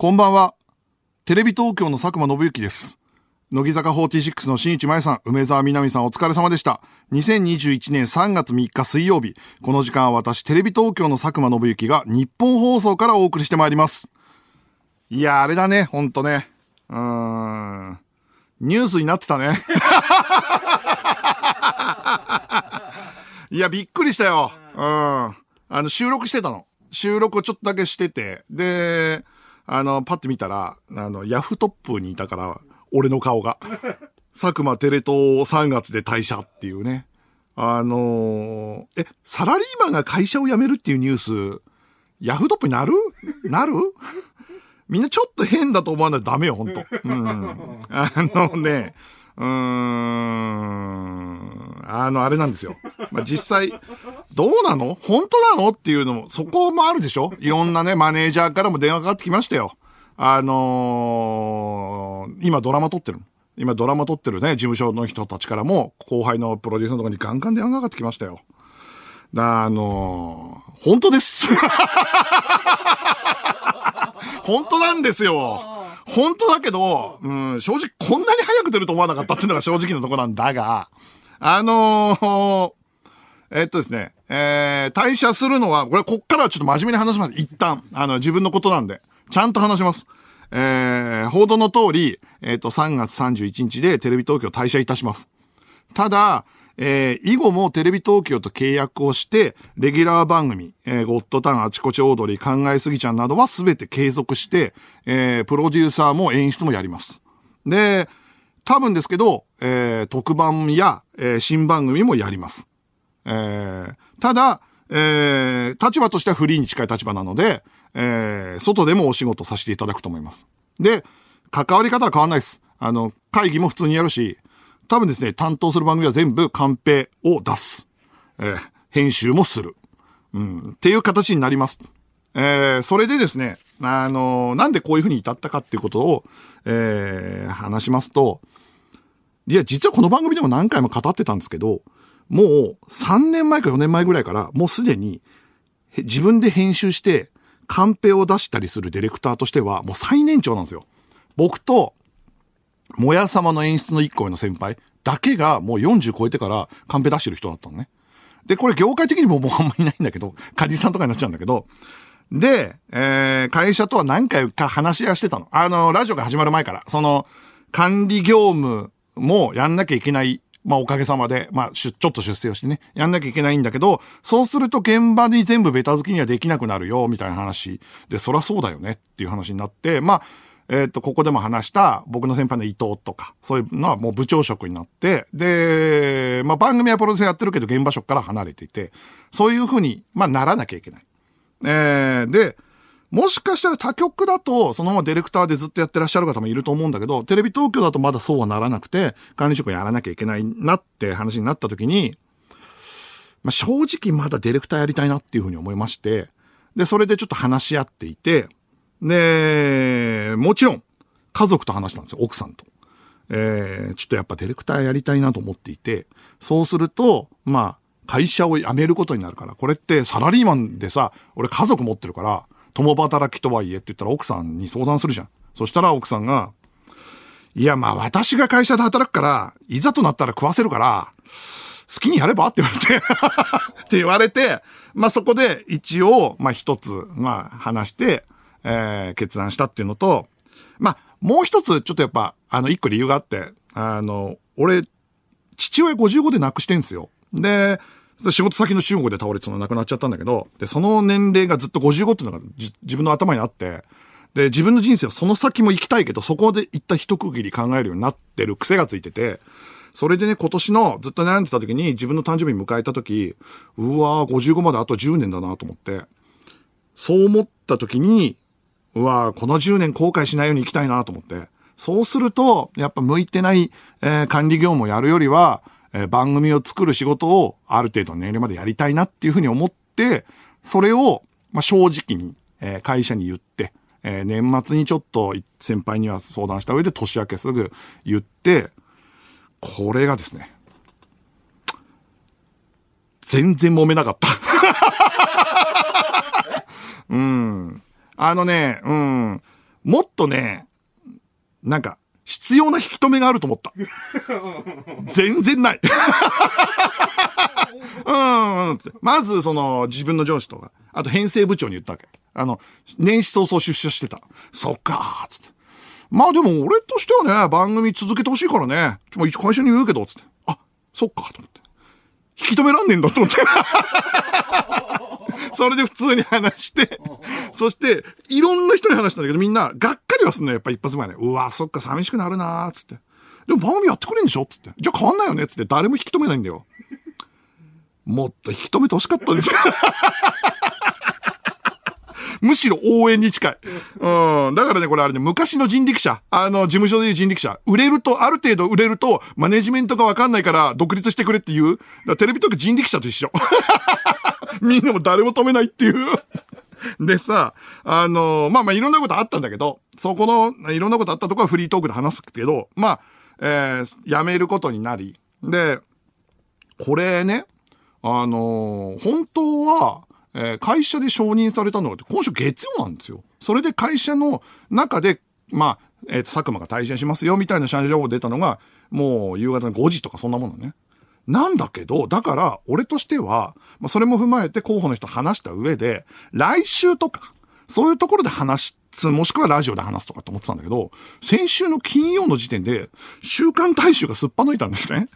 こんばんは。テレビ東京の佐久間信之です。乃木坂46の新内麻衣さん、梅沢みなみさんお疲れ様でした。2021年3月3日水曜日、この時間は私、テレビ東京の佐久間信之が日本放送からお送りしてまいります。いや、あれだね、ほんとね。うーん。ニュースになってたね。いや、びっくりしたよ。うん。あの、収録してたの。収録をちょっとだけしてて、で、あの、パッて見たら、あの、ヤフトップにいたから、俺の顔が。佐久間テレ東3月で退社っていうね。あのーえ、サラリーマンが会社を辞めるっていうニュース、ヤフトップになる？なる？みんなちょっと変だと思わないとダメよ、ほんと。うん。あのね、うーん、あの、あれなんですよ。まあ、実際、どうなの？本当なの？っていうのも、そこもあるでしょ？いろんなね、マネージャーからも電話かかってきましたよ。あのー今ドラマ撮ってる。今ドラマ撮ってるね、事務所の人たちからも、後輩のプロデューサーのとこにガンガン電話かかってきましたよ。あのー本当です。本当なんですよ。本当だけど、うん、正直こんなに早く出ると思わなかったっていうのが正直なとこなんだが、あのーえっとですね、えー、退社するのは、これこっからはちょっと真面目に話します。一旦、あの、自分のことなんで、ちゃんと話します。えー、報道の通り、えっ、と、3月31日でテレビ東京退社いたします。ただ、えー以後もテレビ東京と契約をして、レギュラー番組、えーゴッドタン、あちこちオードリー、考えすぎちゃんなどはすべて継続して、えープロデューサーも演出もやります。で、多分ですけど、えー特番や、えー新番組もやります。えーただ、えー立場としてはフリーに近い立場なので、えー外でもお仕事させていただくと思います。で、関わり方は変わんないです。あの、会議も普通にやるし、多分ですね、担当する番組は全部カンペを出す。えー編集もする。うん、っていう形になります。えーそれでですね、あのなんでこういうふうに至ったかっていうことを、えー話しますと、いや、実はこの番組でも何回も語ってたんですけど、もう3年前か4年前ぐらいから、もうすでに自分で編集して、カンペを出したりするディレクターとしては、もう最年長なんですよ。僕と、もや様の演出の1個上の先輩だけがもう40超えてからカンペ出してる人だったのね。で、これ業界的にももうあんまりいないんだけど、カジさんとかになっちゃうんだけど、で、えー、会社とは何回か話し合いしてたの。あの、ラジオが始まる前から。その、管理業務もやんなきゃいけない。まあ、おかげさまで、まあ、ちょっと出世をしてね、やんなきゃいけないんだけど、そうすると現場に全部ベタ付きにはできなくなるよ、みたいな話。で、そらそうだよねっていう話になって、まあ、えっ、と、ここでも話した僕の先輩の伊藤とか、そういうのはもう部長職になって、で、まあ番組はプロデューサーやってるけど現場職から離れていて、そういうふうに、まあならなきゃいけない。えー、で、もしかしたら他局だと、そのままディレクターでずっとやってらっしゃる方もいると思うんだけど、テレビ東京だとまだそうはならなくて、管理職やらなきゃいけないなって話になった時に、まあ正直まだディレクターやりたいなっていうふうに思いまして、で、それでちょっと話し合っていて、で、もちろん、家族と話したんですよ、奥さんと。えー、ちょっとやっぱディレクターやりたいなと思っていて、そうすると、まあ、会社を辞めることになるから、これってサラリーマンでさ、俺家族持ってるから、共働きとはいえって言ったら奥さんに相談するじゃん。そしたら奥さんが、いやまあ私が会社で働くから、いざとなったら食わせるから、好きにやれば？って言われて って言われて、まあそこで一応、まあ一つ、まあ話して、えー決断したっていうのと、まあもう一つちょっとやっぱ、あの一個理由があって、あの、俺、父親55で亡くしてんすよ。で、仕事先の中国で倒れてその亡くなっちゃったんだけど、で、その年齢がずっと55っていうのが自分の頭にあって、で、自分の人生はその先も行きたいけど、そこで一旦一区切り考えるようになってる癖がついてて、それでね、今年のずっと悩んでた時に自分の誕生日迎えた時、うわー、55まであと10年だなと思って、そう思った時に、うわこの10年後悔しないように生きたいなと思って。そうすると、やっぱ向いてない、えー管理業務をやるよりは、えー番組を作る仕事をある程度年齢までやりたいなっていうふうに思って、それを、まあ、正直に、えー会社に言って、えー年末にちょっと先輩には相談した上で年明けすぐ言って、これがですね、全然揉めなかった。うん。あのね、うん。揉とね、なんか、必要な引き止めがあると思った。全然ない。うん、うん。まず、その、自分の上司とか、あと編成部長に言ったわけ。あの、年始早々出社してた。そっかー、つって。まあでも俺としてはね、番組続けてほしいからね。ちょ、一会社に言うけど、つって。あ、そっか、と思って。引き止めらんねえんだと思って。それで普通に話して、そして、いろんな人に話したんだけど、みんな、がっかりはすんのよ、やっぱ一発前ね。うわ、そっか、寂しくなるなーつって。でも番組やってくれんでしょつって。じゃあ変わんないよねつって、誰も引き止めないんだよ。もっと引き止めてほしかったんですよ。むしろ応援に近い。うん。だからね、これあれね、昔の人力車。あの、事務所でいう人力車。売れると、ある程度売れると、マネジメントがわかんないから、独立してくれっていう。だテレビ東京人力車と一緒。みんなも誰も止めないっていう。でさ、あのまあまあいろんなことあったんだけど、そこの、いろんなことあったとこはフリートークで話すけど、まあ、えー、辞めることになり、で、これね、あのー本当は、えー会社で承認されたのが今週月曜なんですよ。それで会社の中で、まあ、えっ、と、佐久間が退社しますよ、みたいな社長情報出たのが、もう夕方の5時とかそんなものね。なんだけど、だから、俺としては、まあ、それも踏まえて候補の人話した上で、来週とか、そういうところで話す、もしくはラジオで話すとかって思ってたんだけど、先週の金曜の時点で、週刊大衆がすっぱ抜いたんですね。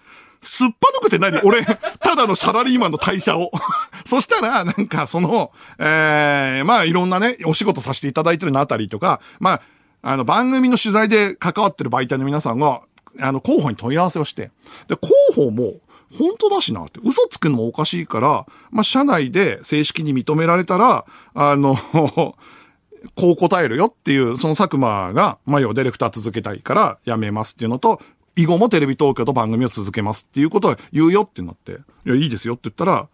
すっぱ抜くって何？俺、ただのサラリーマンの退社を。そしたら、なんか、その、ええまあ、いろんなね、お仕事させていただいてるのあたりとか、まあ、あの、番組の取材で関わってる媒体の皆さんが、あの、候補に問い合わせをして、で、候補も、本当だしなって、嘘つくのもおかしいから、まあ、社内で正式に認められたら、あの、こう答えるよっていう、その佐久間が、まあ、要はディレクター続けたいから辞めますっていうのと、以後もテレビ東京と番組を続けますっていうことを言うよってなって、いや、いいですよって言ったら、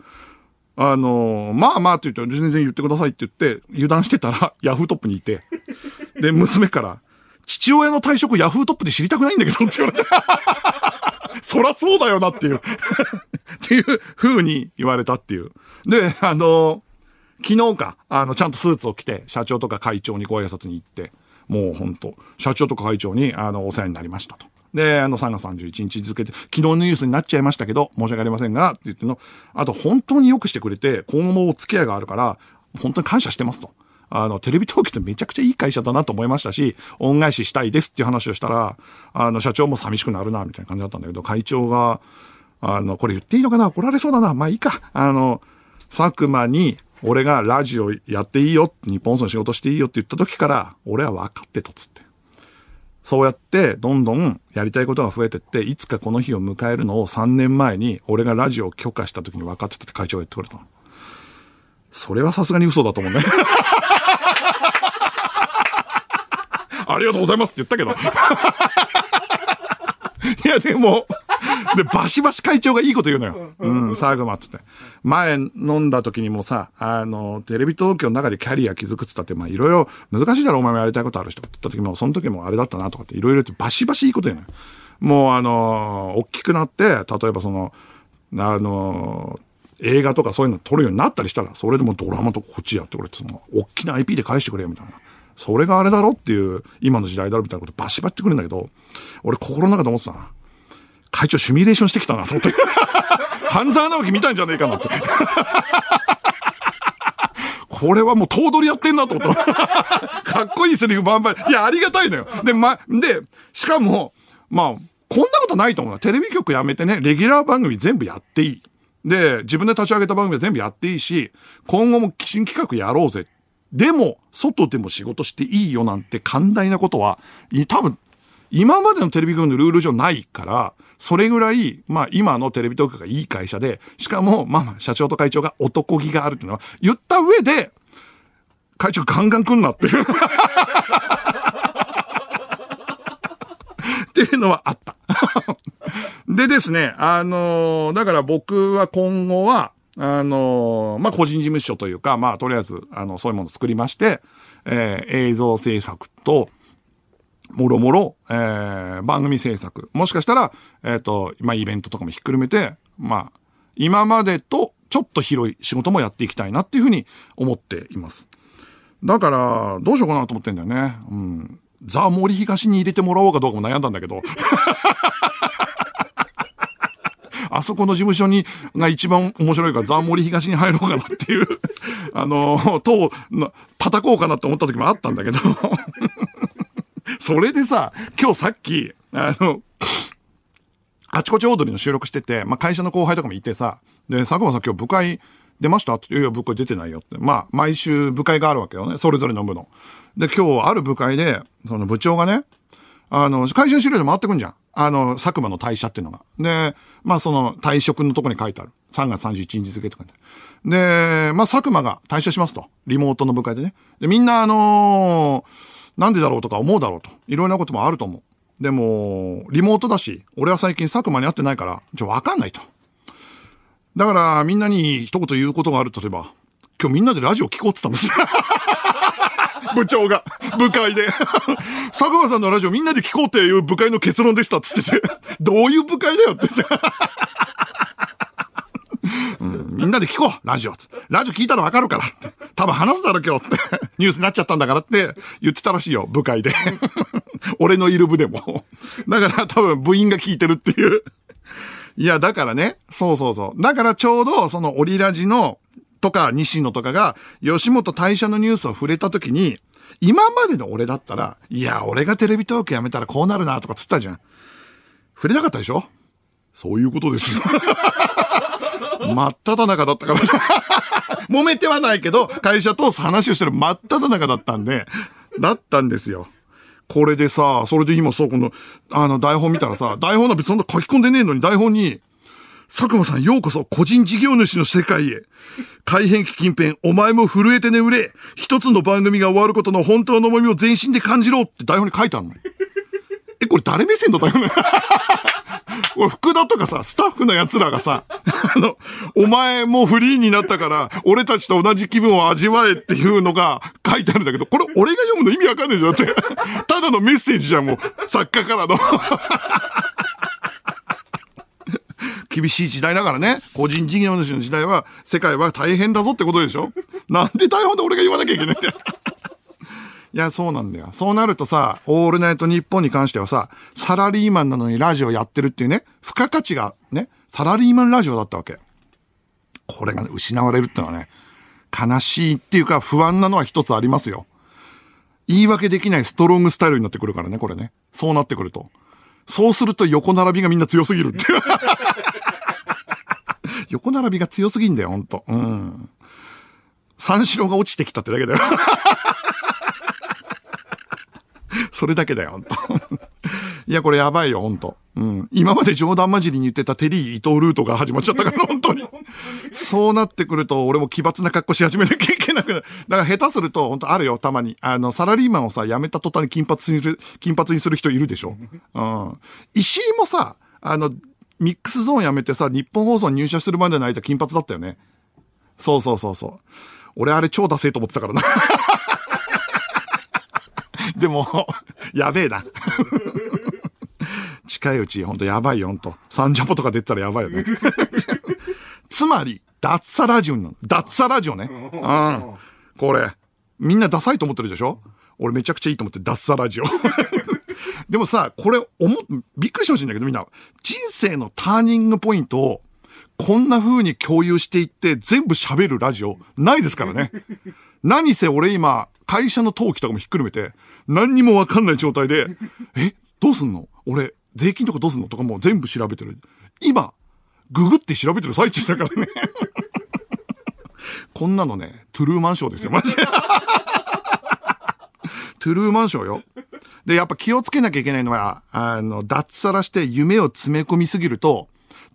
あのまあまあって言ったら全然言ってくださいって言って、油断してたら、ヤフートップにいて、で、娘から、父親の退職ヤフートップで知りたくないんだけどって言われて、そらそうだよなっていう っていう風に言われたっていう。で、あの昨日か、あの、ちゃんとスーツを着て、社長とか会長にご挨拶に行って、もう本当社長とか会長に、あの、お世話になりましたと。で、あの、3月31日付けて、昨日のニュースになっちゃいましたけど、申し訳ありませんが、って言っての、あと本当によくしてくれて、今後もお付き合いがあるから、本当に感謝してますと。あの、テレビ東京ってめちゃくちゃいい会社だなと思いましたし、恩返ししたいですっていう話をしたら、あの、社長も寂しくなるな、みたいな感じだったんだけど、会長が、あの、これ言っていいのかな怒られそうだな。まあいいか。あの、佐久間に、俺がラジオやっていいよ、日本放送の仕事していいよって言った時から、俺は分かってたっつって。そうやって、どんどんやりたいことが増えてって、いつかこの日を迎えるのを3年前に、俺がラジオを許可した時に分かってたって会長が言ってくれたの。それはさすがに嘘だと思うね。ありがとうございますって言ったけど。いや、でも、で、バシバシ会長がいいこと言うのよ。うん、佐久間っつって。前飲んだ時にもさ、あの、テレビ東京の中でキャリア築くっつったって、まあいろいろ難しいだろ、お前もやりたいことある人って言った時も、その時もあれだったなとかっていろいろ言ってバシバシいいこと言うのよ。もうあの、大きくなって、例えばその、あの、映画とかそういうの撮るようになったりしたら、それでもドラマとかこっちやってくれって、その、大きな IP で返してくれよみたいな。それがあれだろっていう、今の時代だろみたいなことバシバシってくるんだけど、俺心の中で思ってたな。会長シミュレーションしてきたなと思って。半沢直樹見たんじゃねえかなって。これはもう頭取やってんなと思った。かっこいいセリフバンバン。いや、ありがたいのよ。で、ま、で、しかも、まあ、こんなことないと思うな。テレビ局辞めてね、レギュラー番組全部やっていい。で、自分で立ち上げた番組は全部やっていいし、今後も新企画やろうぜ。でも、外でも仕事していいよなんて寛大なことは、多分、今までのテレビ局のルール上ないから、それぐらい、まあ今のテレビ東京がいい会社で、しかも、まあまあ社長と会長が男気があるっていうのは言った上で、会長ガンガン来んなっていう。っていうのはあった。でですね、あのーだから僕は今後は、あのまあ、個人事務所というか、まあ、とりあえず、あの、そういうものを作りまして、えー映像制作と、もろもろ、えー番組制作。もしかしたら、えっ、と、まあ、イベントとかもひっくるめて、まあ、今までとちょっと広い仕事もやっていきたいなっていうふうに思っています。だから、どうしようかなと思ってんだよね。うん。ザ・森東に入れてもらおうかどうかも悩んだんだけど。そこの事務所に、が一番面白いから、ザ・森東に入ろうかなっていう、あの、と、叩こうかなって思った時もあったんだけど。それでさ、今日さっき、あの、あちこちオードリーの収録してて、まあ、会社の後輩とかもいてさ、で、佐久間さん今日部会出ました？って、いやいや、部会出てないよって。まあ、毎週部会があるわけよね。それぞれの部の。で、今日ある部会で、その部長がね、あの、会社の資料で回ってくんじゃん。あの、佐久間の退社っていうのが。で、まあその退職のとこに書いてある。3月31日付とかで。で、まあ佐久間が退社しますと。リモートの部会でね。で、みんなあのー、なんでだろうとか思うだろうと。いろいろなこともあると思う。でも、リモートだし、俺は最近佐久間に会ってないから、ちょ、わかんないと。だから、みんなに一言言うことがあるとすれば、今日みんなでラジオ聞こうって言ったんです。部長が、部会で。佐久間さんのラジオみんなで聞こうっていう部会の結論でしたっつってて、どういう部会だよってうん、みんなで聞こうラジオラジオ聞いたらわかるからって。多分話すだろ今日って。ニュースになっちゃったんだからって言ってたらしいよ、部会で。俺のいる部でも。だから多分部員が聞いてるっていう。いや、だからね、そうそうそう。だからちょうど、そのオリラジの、とか、西野とかが、吉本退社のニュースを触れた時に、今までの俺だったら、いや、俺がテレビトークやめたらこうなるなとかつったじゃん。触れなかったでしょ？そういうことです。真っ只中だったから。揉めてはないけど、会社と話をしてる真っ只中だったんで、だったんですよ。これでさ、それで今そう、この、あの、台本見たらさ、台本なんてそんな書き込んでねえのに台本に、佐久間さんようこそ個人事業主の世界へ。改変期近辺、お前も震えて眠れ。一つの番組が終わることの本当の重みを全身で感じろって台本に書いてあるの。え、これ誰目線の台本？俺、福田とかさ、スタッフの奴らがさ、あの、お前もフリーになったから、俺たちと同じ気分を味わえっていうのが書いてあるんだけど、これ俺が読むの意味わかんないじゃんって。ただのメッセージじゃん、もう。作家からの。厳しい時代だからね。個人事業主の時代は、世界は大変だぞってことでしょ なんで台本で俺が言わなきゃいけないんだよ。いや、そうなんだよ。そうなるとさ、オールナイトニッポンに関してはさ、サラリーマンなのにラジオやってるっていうね、付加価値がね、サラリーマンラジオだったわけ。これが、ね、失われるってのはね、悲しいっていうか不安なのは一つありますよ。言い訳できないストロングスタイルになってくるからね、これね。そうなってくると。そうすると横並びがみんな強すぎるっていう。横並びが強すぎんだよ、ほんと。うん。三四郎が落ちてきたってだけだよ。それだけだよ、ほんと。いや、これやばいよ、ほんと。うん。今まで冗談交じりに言ってたテリー伊藤ルートが始まっちゃったから、本当に。そうなってくると、俺も奇抜な格好し始めなきゃいけなくなる。だから下手すると、本当あるよ、たまに。あの、サラリーマンをさ、辞めた途端に金髪にする、金髪にする人いるでしょ。うん。石井もさ、あの、ミックスゾーン辞めてさ、日本放送に入社するまでの間金髪だったよね。そうそうそうそう。俺あれ超ダセえと思ってたからな。でも、やべえな。近いうち、ほんとやばいよ、ほんと。サンジャポとか出てたらやばいよね。つまり、脱サラジオなの。脱サラジオね。うん。これ、みんなダサいと思ってるでしょ？俺めちゃくちゃいいと思って、脱サラジオ。でもさ、これ、思、びっくりしてほしいんだけど、みんな、人生のターニングポイントを、こんな風に共有していって全部喋るラジオ、ないですからね。何せ俺今、会社の登記とかもひっくるめて、何にもわかんない状態で、え、どうすんの？俺、税金とかどうすんの？とかも全部調べてる。今、ググって調べてる最中だからね。こんなのね、トゥルーマンショーですよ、マジで。トゥルーマンショーよ。で、やっぱ気をつけなきゃいけないのは、あの、脱サラして夢を詰め込みすぎると、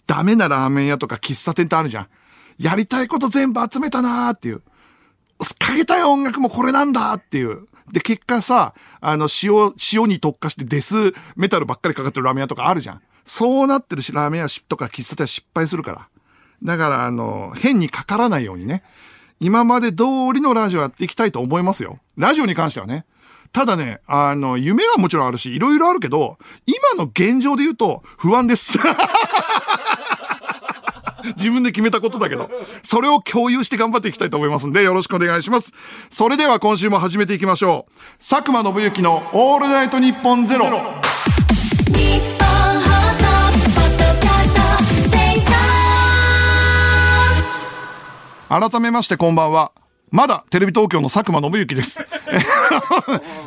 ダメなラーメン屋とか喫茶店ってあるじゃん。やりたいこと全部集めたなーっていう。かけたい音楽もこれなんだっていう。で、結果さ、あの、塩、塩に特化してデスメタルばっかりかかってるラーメン屋とかあるじゃん。そうなってるし、ラーメン屋とか喫茶店は失敗するから。だから、あの、変にかからないようにね。今まで通りのラジオやっていきたいと思いますよ。ラジオに関してはね。ただね、あの、夢はもちろんあるし、いろいろあるけど、今の現状で言うと不安です。自分で決めたことだけど、それを共有して頑張っていきたいと思いますんで、よろしくお願いします。それでは今週も始めていきましょう。佐久間信之のオールナイトニッポンゼロ。改めましてこんばんは。まだテレビ東京の佐久間信之です。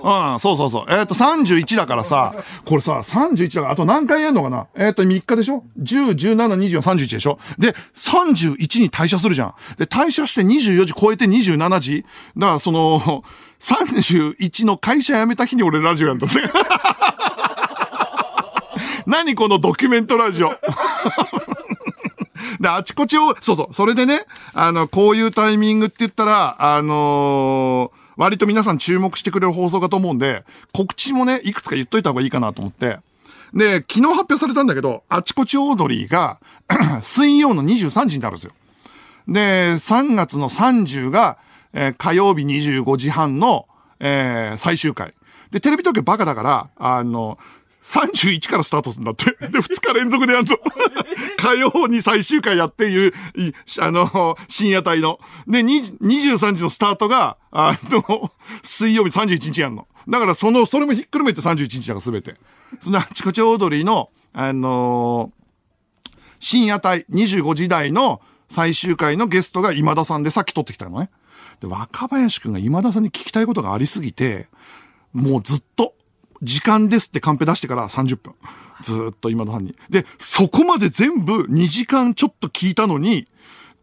うん、そうそうそう。えっ、と、31だからさ、これさ、31だから、あと何回やんのかな？えっ、と、3日でしょ ?10、17、24、31でしょ？で、31に退社するじゃん。で、退社して24時超えて27時だから、その、31の会社辞めた日に俺ラジオやんだぜ。何このドキュメントラジオ。で、あちこちを、そうそう、それでね、あの、こういうタイミングって言ったら、あのー割と皆さん注目してくれる放送かと思うんで、告知もね、いくつか言っといた方がいいかなと思って。で、昨日発表されたんだけど、あちこちオードリーが、水曜の23時になるんですよ。で、3月の30が、えー火曜日25時半の、えー最終回。で、テレビ東京バカだから、あの、31からスタートするんだって。で、2日連続でやるの。火曜に最終回やっていう、あの、深夜帯の。で、23時のスタートが、あの、水曜日31日やんの。だからその、それもひっくるめて31日だからすべて。そのあちこちオードリーの、あの深夜帯25時台の最終回のゲストが今田さんでさっき撮ってきたのね。で、若林くんが今田さんに聞きたいことがありすぎて、もうずっと、時間ですってカンペ出してから30分。ずっと今田さんに。で、そこまで全部2時間ちょっと聞いたのに、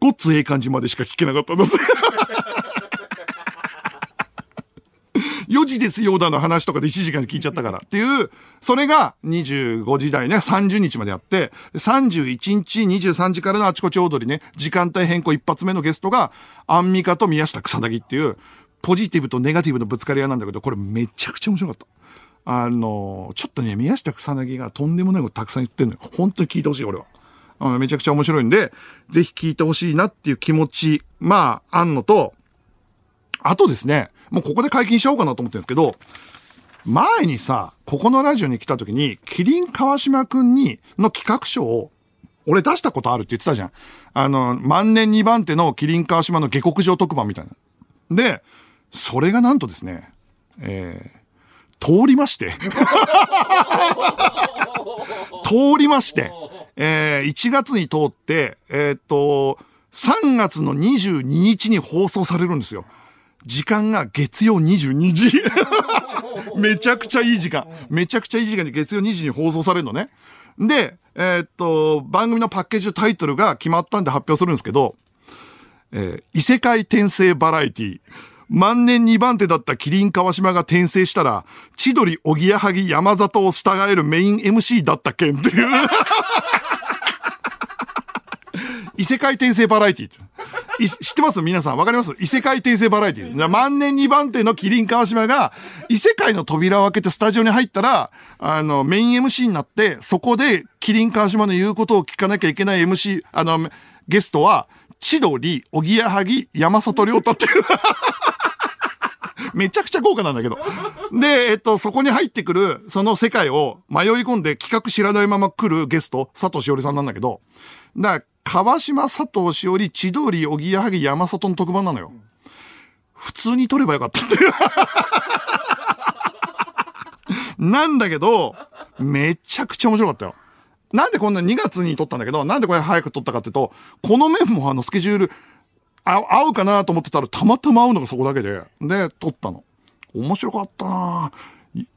ごっつええ感じまでしか聞けなかったんです。4時ですよだの話とかで1時間聞いちゃったからっていう、それが25時台ね、30日までやって、31日23時からのあちこち踊りね、時間帯変更一発目のゲストが、アンミカと宮下草薙っていう、ポジティブとネガティブのぶつかり合いなんだけど、これめちゃくちゃ面白かった。あの、ちょっとね、宮下草薙がとんでもないことたくさん言ってんのよ。本当に聞いてほしい、俺は。あめちゃくちゃ面白いんで、ぜひ聞いてほしいなっていう気持ち、まあ、あんのと、あとですね、もうここで解禁しちゃおうかなと思ってるんですけど、前にさ、ここのラジオに来た時に、キリン川島くんに、の企画書を、俺出したことあるって言ってたじゃん。あの、万年2番手のキリン川島の下克上特番みたいな。で、それがなんとですね、えー、通りまして。通りまして、えー、1月に通って、えーっと、3月の22日に放送されるんですよ。時間が月曜22時。めちゃくちゃいい時間。めちゃくちゃいい時間に月曜2時に放送されるのね。で、えーっと、番組のパッケージのタイトルが決まったんで発表するんですけど、えー異世界転生バラエティ。万年2番手だったキリン川島が転生したら、千鳥、おぎやはぎ、山里を従えるメイン MC だったけんっていう。異世界転生バラエティってい知ってます？皆さんわかります？異世界転生バラエティ。万年2番手のキリン川島が、異世界の扉を開けてスタジオに入ったら、あの、メイン MC になって、そこでキリン川島の言うことを聞かなきゃいけない MC、あの、ゲストは、千鳥、おぎやはぎ、山里亮太っていう。めちゃくちゃ豪華なんだけど。で、えっと、そこに入ってくる、その世界を迷い込んで企画知らないまま来るゲスト、佐藤しおりさんなんだけど、だから川島佐藤しおり、千鳥、おぎやはぎ、山里の特番なのよ。普通に撮ればよかったっていう。なんだけど、めちゃくちゃ面白かったよ。なんでこんな2月に撮ったんだけど、なんでこれ早く撮ったかっていうと、この面もあのスケジュール、あ合うかなと思ってたら、たまたま合うのがそこだけで、で、撮ったの。面白かったな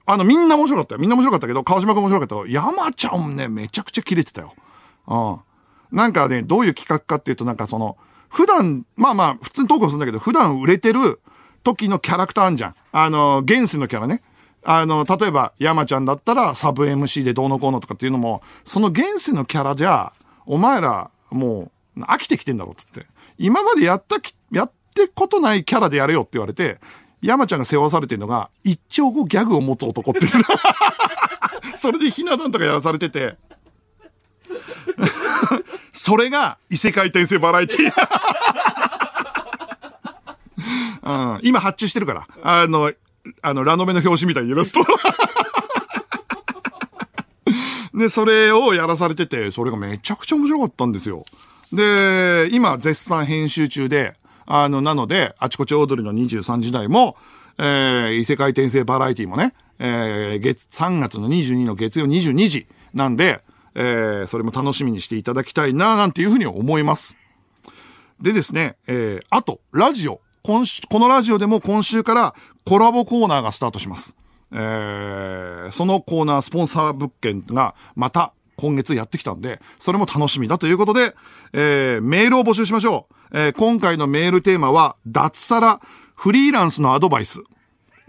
あの、みんな面白かったよ。みんな面白かったけど、川島君面白かったけど、山ちゃんね、めちゃくちゃキレてたよ。うん。なんかね、どういう企画かっていうと、なんかその、普段、まあまあ、普通にトークもするんだけど、普段売れてる時のキャラクターあんじゃん。あの、現世のキャラね。あの、例えば、山ちゃんだったらサブ MC でどうのこうのとかっていうのも、その現世のキャラじゃ、お前ら、もう、飽きてきてんだろ、つって。今までやったき、やってことないキャラでやれよって言われて、山ちゃんが背負わされてるのが、一丁後ギャグを持つ男っていう。それでひな壇とかやらされてて、それが異世界転生バラエティー うん、今発注してるから。あの、あの、ラノベの表紙みたいにイラスト。で、それをやらされてて、それがめちゃくちゃ面白かったんですよ。で、今絶賛編集中で、あの、なので、あちこち踊りの23時台も、えー、異世界転生バラエティもね、えー、月、3月の22の月曜22時なんで、えー、それも楽しみにしていただきたいな、なんていうふうに思います。でですね、えー、あと、ラジオ。今週、このラジオでも今週からコラボコーナーがスタートします。えー、そのコーナー、スポンサー物件がまた今月やってきたんで、それも楽しみだということで、えー、メールを募集しましょう。えー、今回のメールテーマは、脱サラ、フリーランスのアドバイス。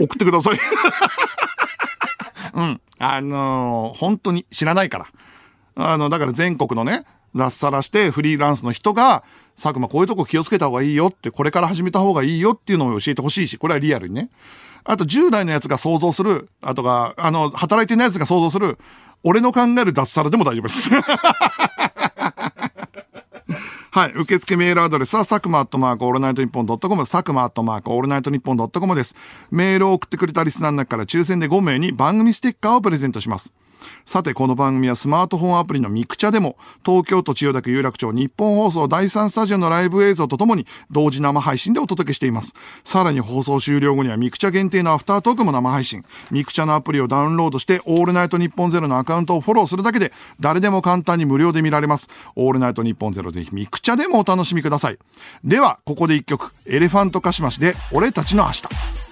送ってください。うん。あのー本当に知らないから。あの、だから全国のね、脱サラしてフリーランスの人が、佐久間こういうとこ気をつけた方がいいよって、これから始めた方がいいよっていうのを教えてほしいし、これはリアルにね。あと10代のやつが想像する、あとが、あの、働いてないやつが想像する、俺の考える脱サラでも大丈夫です。はい。受付メールアドレスは、佐久間アットマークオールナイトニッポンドットコム、佐久間アットマークオールナイトニッポンドットコムです。メールを送ってくれたリスナーの中から抽選で5名に番組ステッカーをプレゼントします。さて、この番組はスマートフォンアプリのミクチャでも、東京都千代田区有楽町ニッポン放送第3スタジオのライブ映像とともに、同時生配信でお届けしています。さらに放送終了後にはミクチャ限定のアフタートークも生配信。ミクチャのアプリをダウンロードして、オールナイトニッポンゼロのアカウントをフォローするだけで、誰でも簡単に無料で見られます。オールナイトニッポンゼロぜひミクチャでもお楽しみください。では、ここで一曲、エレファントカシマシで、俺たちの明日。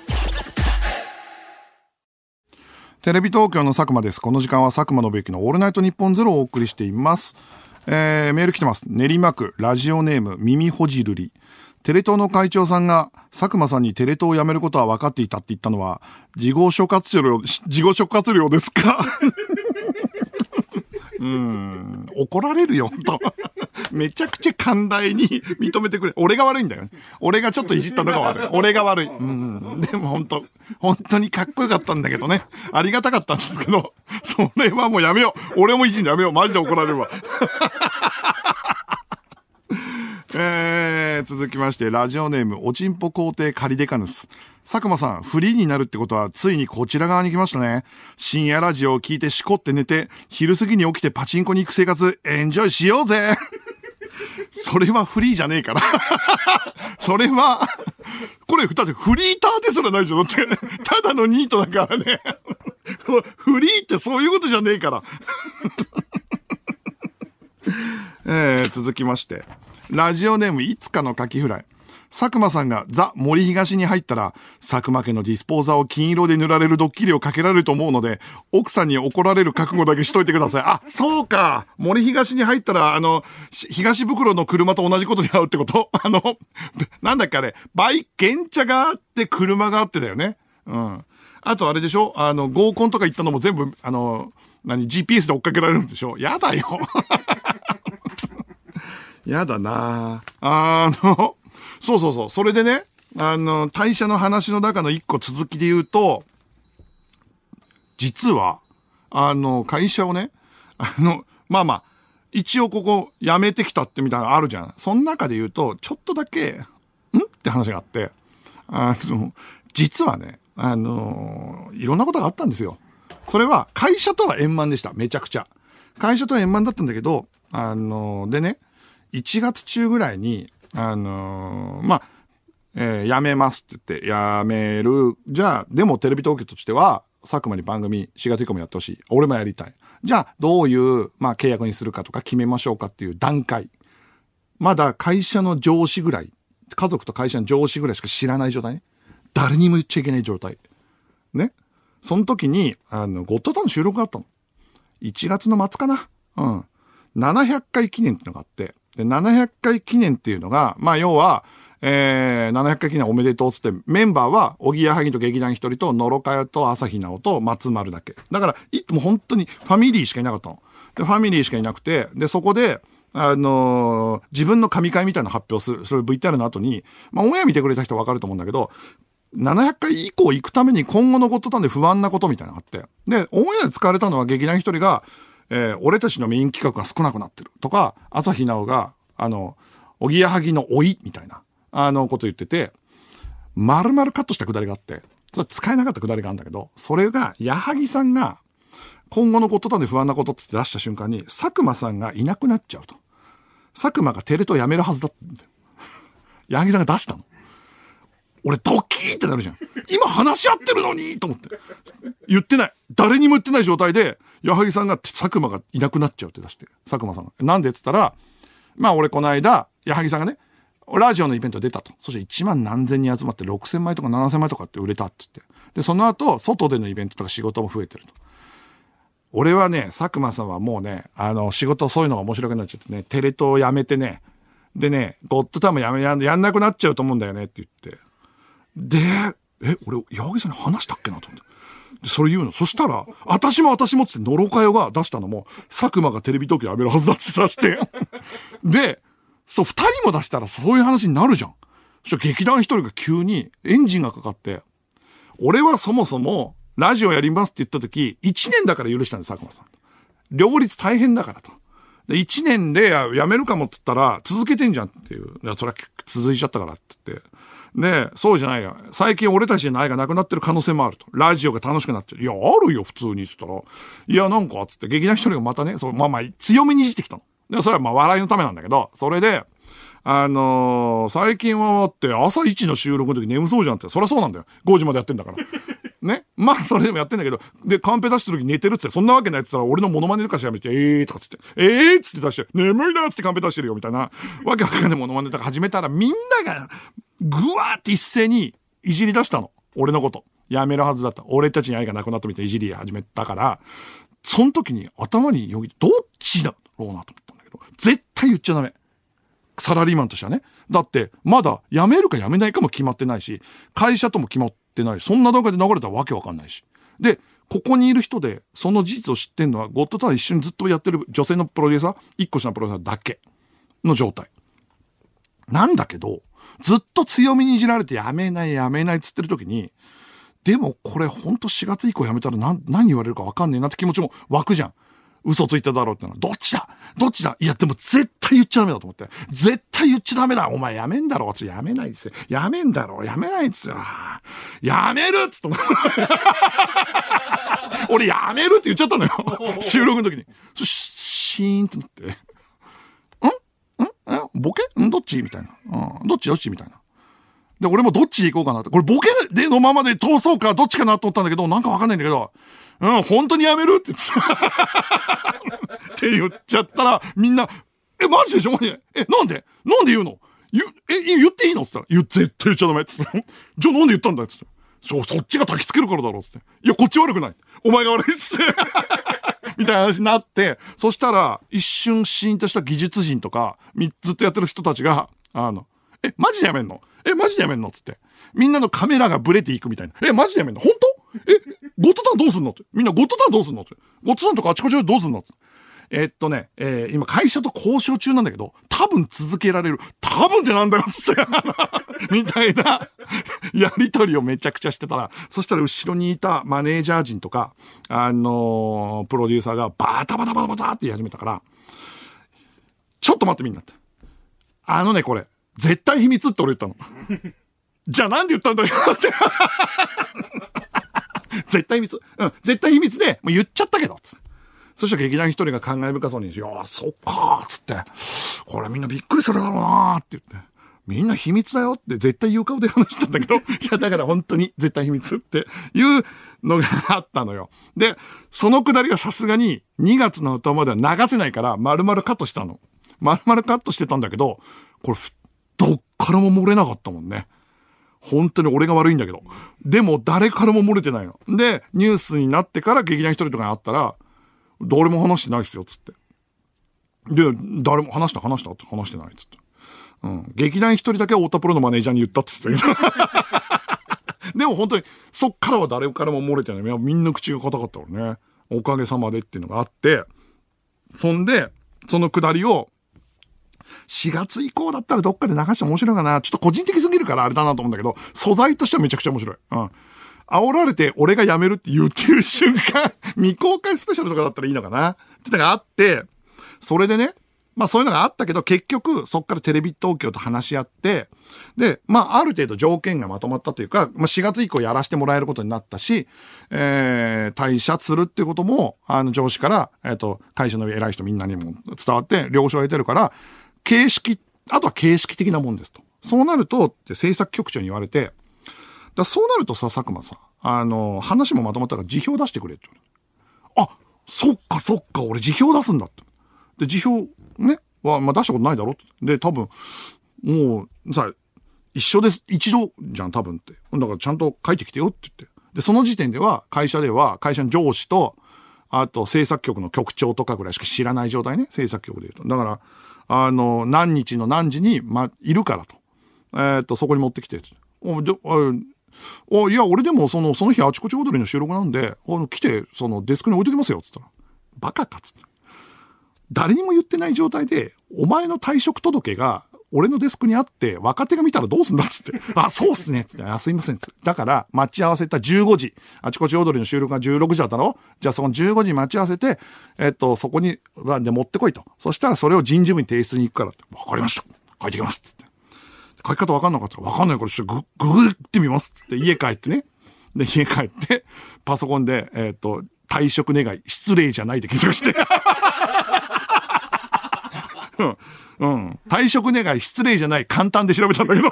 テレビ東京の佐久間です。この時間は佐久間信之のオールナイトニッポンゼロをお送りしています。えー、メール来てます。練馬区、ラジオネーム、耳ほじるり。テレ東の会長さんが、佐久間さんにテレ東を辞めることは分かっていたって言ったのは、事後諸活量、事後諸活量ですか？うん、怒られるよ、と。めちゃくちゃ寛大に認めてくれ。俺が悪いんだよね。俺がちょっといじったのが悪い。俺が悪い。うん。でも本当本当にかっこよかったんだけどね。ありがたかったんですけど、それはもうやめよう。俺もいじんのやめよう。マジで怒られるわ。えー、続きまして、ラジオネーム、おちんぽ皇帝カリデカヌス。佐久間さん、フリーになるってことは、ついにこちら側に来ましたね。深夜ラジオを聞いてしこって寝て、昼過ぎに起きてパチンコに行く生活、エンジョイしようぜそれはフリーじゃねえから。それは、これ、だってフリーターですらないじゃん。だって、ただのニートだからね。フリーってそういうことじゃねえから。えー、続きまして。ラジオネームいつかのカキフライ。佐久間さんがザ・森東に入ったら、佐久間家のディスポーザーを金色で塗られるドッキリをかけられると思うので、奥さんに怒られる覚悟だけしといてください。あ、そうか森東に入ったら、あの、東袋の車と同じことに遭うってこと？あの、なんだっけあれ、バイ、原茶があって車があってだよね。うん。あとあれでしょ？あの、合コンとか行ったのも全部、あの、何、GPS で追っかけられるんでしょ？やだよ。やだな あの、そうそうそう。それでね、あの、退社の話の中の一個続きで言うと、実は、あの、会社をね、あの、まあまあ、一応ここ辞めてきたってみたいなのあるじゃん。その中で言うと、ちょっとだけ、ん？って話があって、あの、実はね、あの、いろんなことがあったんですよ。それは会社とは円満でした。めちゃくちゃ。会社とは円満だったんだけど、あの、でね、1月中ぐらいに、あのまあ、えー辞めますって言って、辞める。じゃあ、でもテレビ東京としては、佐久間に番組4月以降もやってほしい。俺もやりたい。じゃあ、どういう、まあ、契約にするかとか決めましょうかっていう段階。まだ会社の上司ぐらい、家族と会社の上司ぐらいしか知らない状態ね。誰にも言っちゃいけない状態。ね。その時に、あの、ゴッドタン収録があったの。1月の末かな。うん。700回記念ってのがあって、で、700回記念っていうのが、まあ、要は、えー、700回記念おめでとうつって、メンバーは、おぎやはぎと劇団一人と、野呂佳代と朝日奈央と松丸だけ。だから、いも本当にファミリーしかいなかったの。で、ファミリーしかいなくて、で、そこで、あのー自分の神会みたいな発表する、それ VTR の後に、まあ、オンエア見てくれた人わかると思うんだけど、700回以降行くために今後のゴッドタンで不安なことみたいなのがあって。で、オンエアで使われたのは劇団一人が、えー俺たちのメイン企画が少なくなってるとか、朝日奈央が、あの、おぎやはぎの老いみたいな、あの、こと言ってて、丸々カットしたくだりがあって、それ使えなかったくだりがあるんだけど、それが、矢作さんが、今後のゴッドタンで不安なことって出した瞬間に、佐久間さんがいなくなっちゃうと。佐久間がテレ東辞めるはずだったんだよ。矢作さんが出したの。俺ドキーってなるじゃん。今話し合ってるのにと思って。言ってない。誰にも言ってない状態で、矢作さんが佐久間がいなくなっちゃうって出して。佐久間さんが。なんでっつったら、まあ俺この間、矢作さんがね、ラジオのイベント出たと。そして1万何千人集まって6000枚とか7000枚とかって売れたって言って。で、その後、外でのイベントとか仕事も増えてると。俺はね、佐久間さんはもうね、あの、仕事そういうのが面白くなっちゃってね、テレ東辞めてね、でね、ゴッドタウンもやめ、ややんなくなっちゃうと思うんだよねって言って。で、え、俺、矢作さんに話したっけなと思って。で、それ言うの？そしたら、私も私もっつって、のろかよが出したのも、佐久間がテレビ東京やめるはずだっつって出して。で、そう、二人も出したらそういう話になるじゃん。そ劇団一人が急にエンジンがかかって、俺はそもそも、ラジオやりますって言った時、1年だから許したんです、佐久間さん。両立大変だからと。で、1年でややめるかもって言ったら、続けてんじゃんっていう。いや、それは続いちゃったからって言って。で、そうじゃないよ。最近俺たちの愛がなくなってる可能性もあると。ラジオが楽しくなってる。いや、あるよ、普通に。って言ったら。いや、なんか、つって、劇団一人がまたね、そう、まあまあ、強めにいじってきたの。で、それはまあ、笑いのためなんだけど、それで、あのー最近はだって朝一の収録の時眠そうじゃんって。そりゃそうなんだよ。5時までやってんだから。ね？まあ、それでもやってんだけど、で、カンペ出した時寝てるっつって、そんなわけないっつったら、俺のモノマネとかしやめて、えーとかつって、えーっつって出して、眠いなっつってカンペ出してるよ、みたいな、わけわかんないモノマネとか始めたら、みんなが、ぐわーって一斉にいじり出したの。俺のこと。やめるはずだった。俺たちに愛がなくなったみたいないじり始めたから、その時に頭によぎどっちだろうなと思ったんだけど、絶対言っちゃダメ。サラリーマンとしてはね。だって、まだ辞めるか辞めないかも決まってないし、会社とも決まってない。そんな動画で流れたらわけわかんないし。で、ここにいる人で、その事実を知ってんのは、ゴッドタウン一緒にずっとやってる女性のプロデューサー、一個下のプロデューサーだけの状態。なんだけど、ずっと強みにいじられてやめないやめないっつってる時に、でもこれほんと4月以降やめたら何、何言われるかわかんねえなって気持ちも湧くじゃん。嘘ついただろうってのは。どっちだ？どっちだ？いや、でも絶対言っちゃダメだと思って。絶対言っちゃダメだお前やめんだろつやめないですよ。やめんだろやめないっつよ。やめるっつって。俺やめるって言っちゃったのよ。収録の時に。そし、シーンってなって。ボケ？んどっち？みたいな。うん。どっち？どっち？みたいな。で、俺もどっち行こうかなって。これボケでのままで通そうか、どっちかなと思ったんだけど、なんかわかんないんだけど、うん、本当にやめるって。言ってたって言っちゃったら、みんな、え、マジでしょ？マジで？え、なんで？なんで言うの？言、え、言っていいの？って言ったら、言、絶対言っちゃダメって言ったら、じゃあなんで言ったんだって言って。そう、そっちが焚きつけるからだろうって。いや、こっち悪くない。お前が悪いっつって。みたいな話になって、そしたら、一瞬シーンとした技術人とか、ずっとやってる人たちが、あの、え、マジでやめんの？え、マジでやめんの？つって。みんなのカメラがブレていくみたいな。え、マジでやめんの？本当？え、ゴッドタンどうすんの？って。みんなゴッドタンどうすんの？って。ゴッドタンとかあちこちでどうすんの？って。えーっとね、えー今会社と交渉中なんだけど、多分続けられる。多分ってなんだよつって。みたいな、やりとりをめちゃくちゃしてたら、そしたら後ろにいたマネージャー陣とか、あのープロデューサーがバタバタバタバタって言い始めたから、ちょっと待ってみんなって。あのね、これ、絶対秘密って俺言ったの。じゃあなんで言ったんだよって。絶対秘密。うん、絶対秘密で、もう言っちゃったけど。そしたら劇団一人が感慨深そうに、いやー、そっかー、つって。これみんなびっくりするだろうなーって言って。みんな秘密だよって絶対言う顔で話したんだけど、いや、だから本当に絶対秘密っていうのがあったのよ。で、そのくだりがさすがに2月の歌までは流せないから、丸々カットしたの。丸々カットしてたんだけど、これふ、どっからも漏れなかったもんね。本当に俺が悪いんだけど。でも誰からも漏れてないの。で、ニュースになってから劇団一人とかに会ったら、誰も話してないっすよ、つって。で、誰も話した話したって話してないつって。うん。劇団一人だけ太田プロのマネージャーに言ったっつってたけど。でも本当に、そっからは誰からも漏れてない。いやみんな口が硬かったからね。おかげさまでっていうのがあって、そんで、そのくだりを、4月以降だったらどっかで流して面白いかな。ちょっと個人的すぎるからあれだなと思うんだけど、素材としてはめちゃくちゃ面白い。うん。煽られて俺が辞めるって言ってる瞬間、未公開スペシャルとかだったらいいのかなってのがあって、それでね、まあそういうのがあったけど、結局そっからテレビ東京と話し合って、で、まあある程度条件がまとまったというか、まあ4月以降やらせてもらえることになったし、えー、退社するっていうことも、あの上司から、えっ、と、会社の偉い人みんなにも伝わって、了承を得てるから、形式、あとは形式的なもんですと。そうなると、って制作局長に言われて、だそうなるとさ、佐久間さん、あの、話もまとまったから辞表出してくれって言われて。あ、そっかそっか、俺辞表出すんだって。で、辞表、ね、は、まあ出したことないだろって。で、多分、もう、さ、一緒です。一度じゃん、多分って。だからちゃんと書いてきてよって言って。で、その時点では、会社では、会社の上司と、あと制作局の局長とかぐらいしか知らない状態ね。制作局で言うと。だから、あの、何日の何時に、ま、いるからと。えっ、と、そこに持ってきて。お、で、あいや、俺でも、その、その日あちこち踊りの収録なんで、あの、来て、その、デスクに置いときますよ、つったら。バカか、つって。誰にも言ってない状態で、お前の退職届が、俺のデスクにあって、若手が見たらどうすんだっつって。あ、そうっすねっつって。あ、すいませんっつって。だから、待ち合わせた15時。あちこち踊りの収録が16時だったろじゃあその15時待ち合わせて、えっと、そこに、で持ってこいと。そしたらそれを人事部に提出に行くからって。わかりました。書いてきますっつって。書き方わかんなかったら、わかんないからちょっとググってみますっつって。家帰ってね。で、家帰って、パソコンで、えっと、退職願い、失礼じゃないで検索して。うん。うん。退職願い失礼じゃない簡単で調べたんだけど。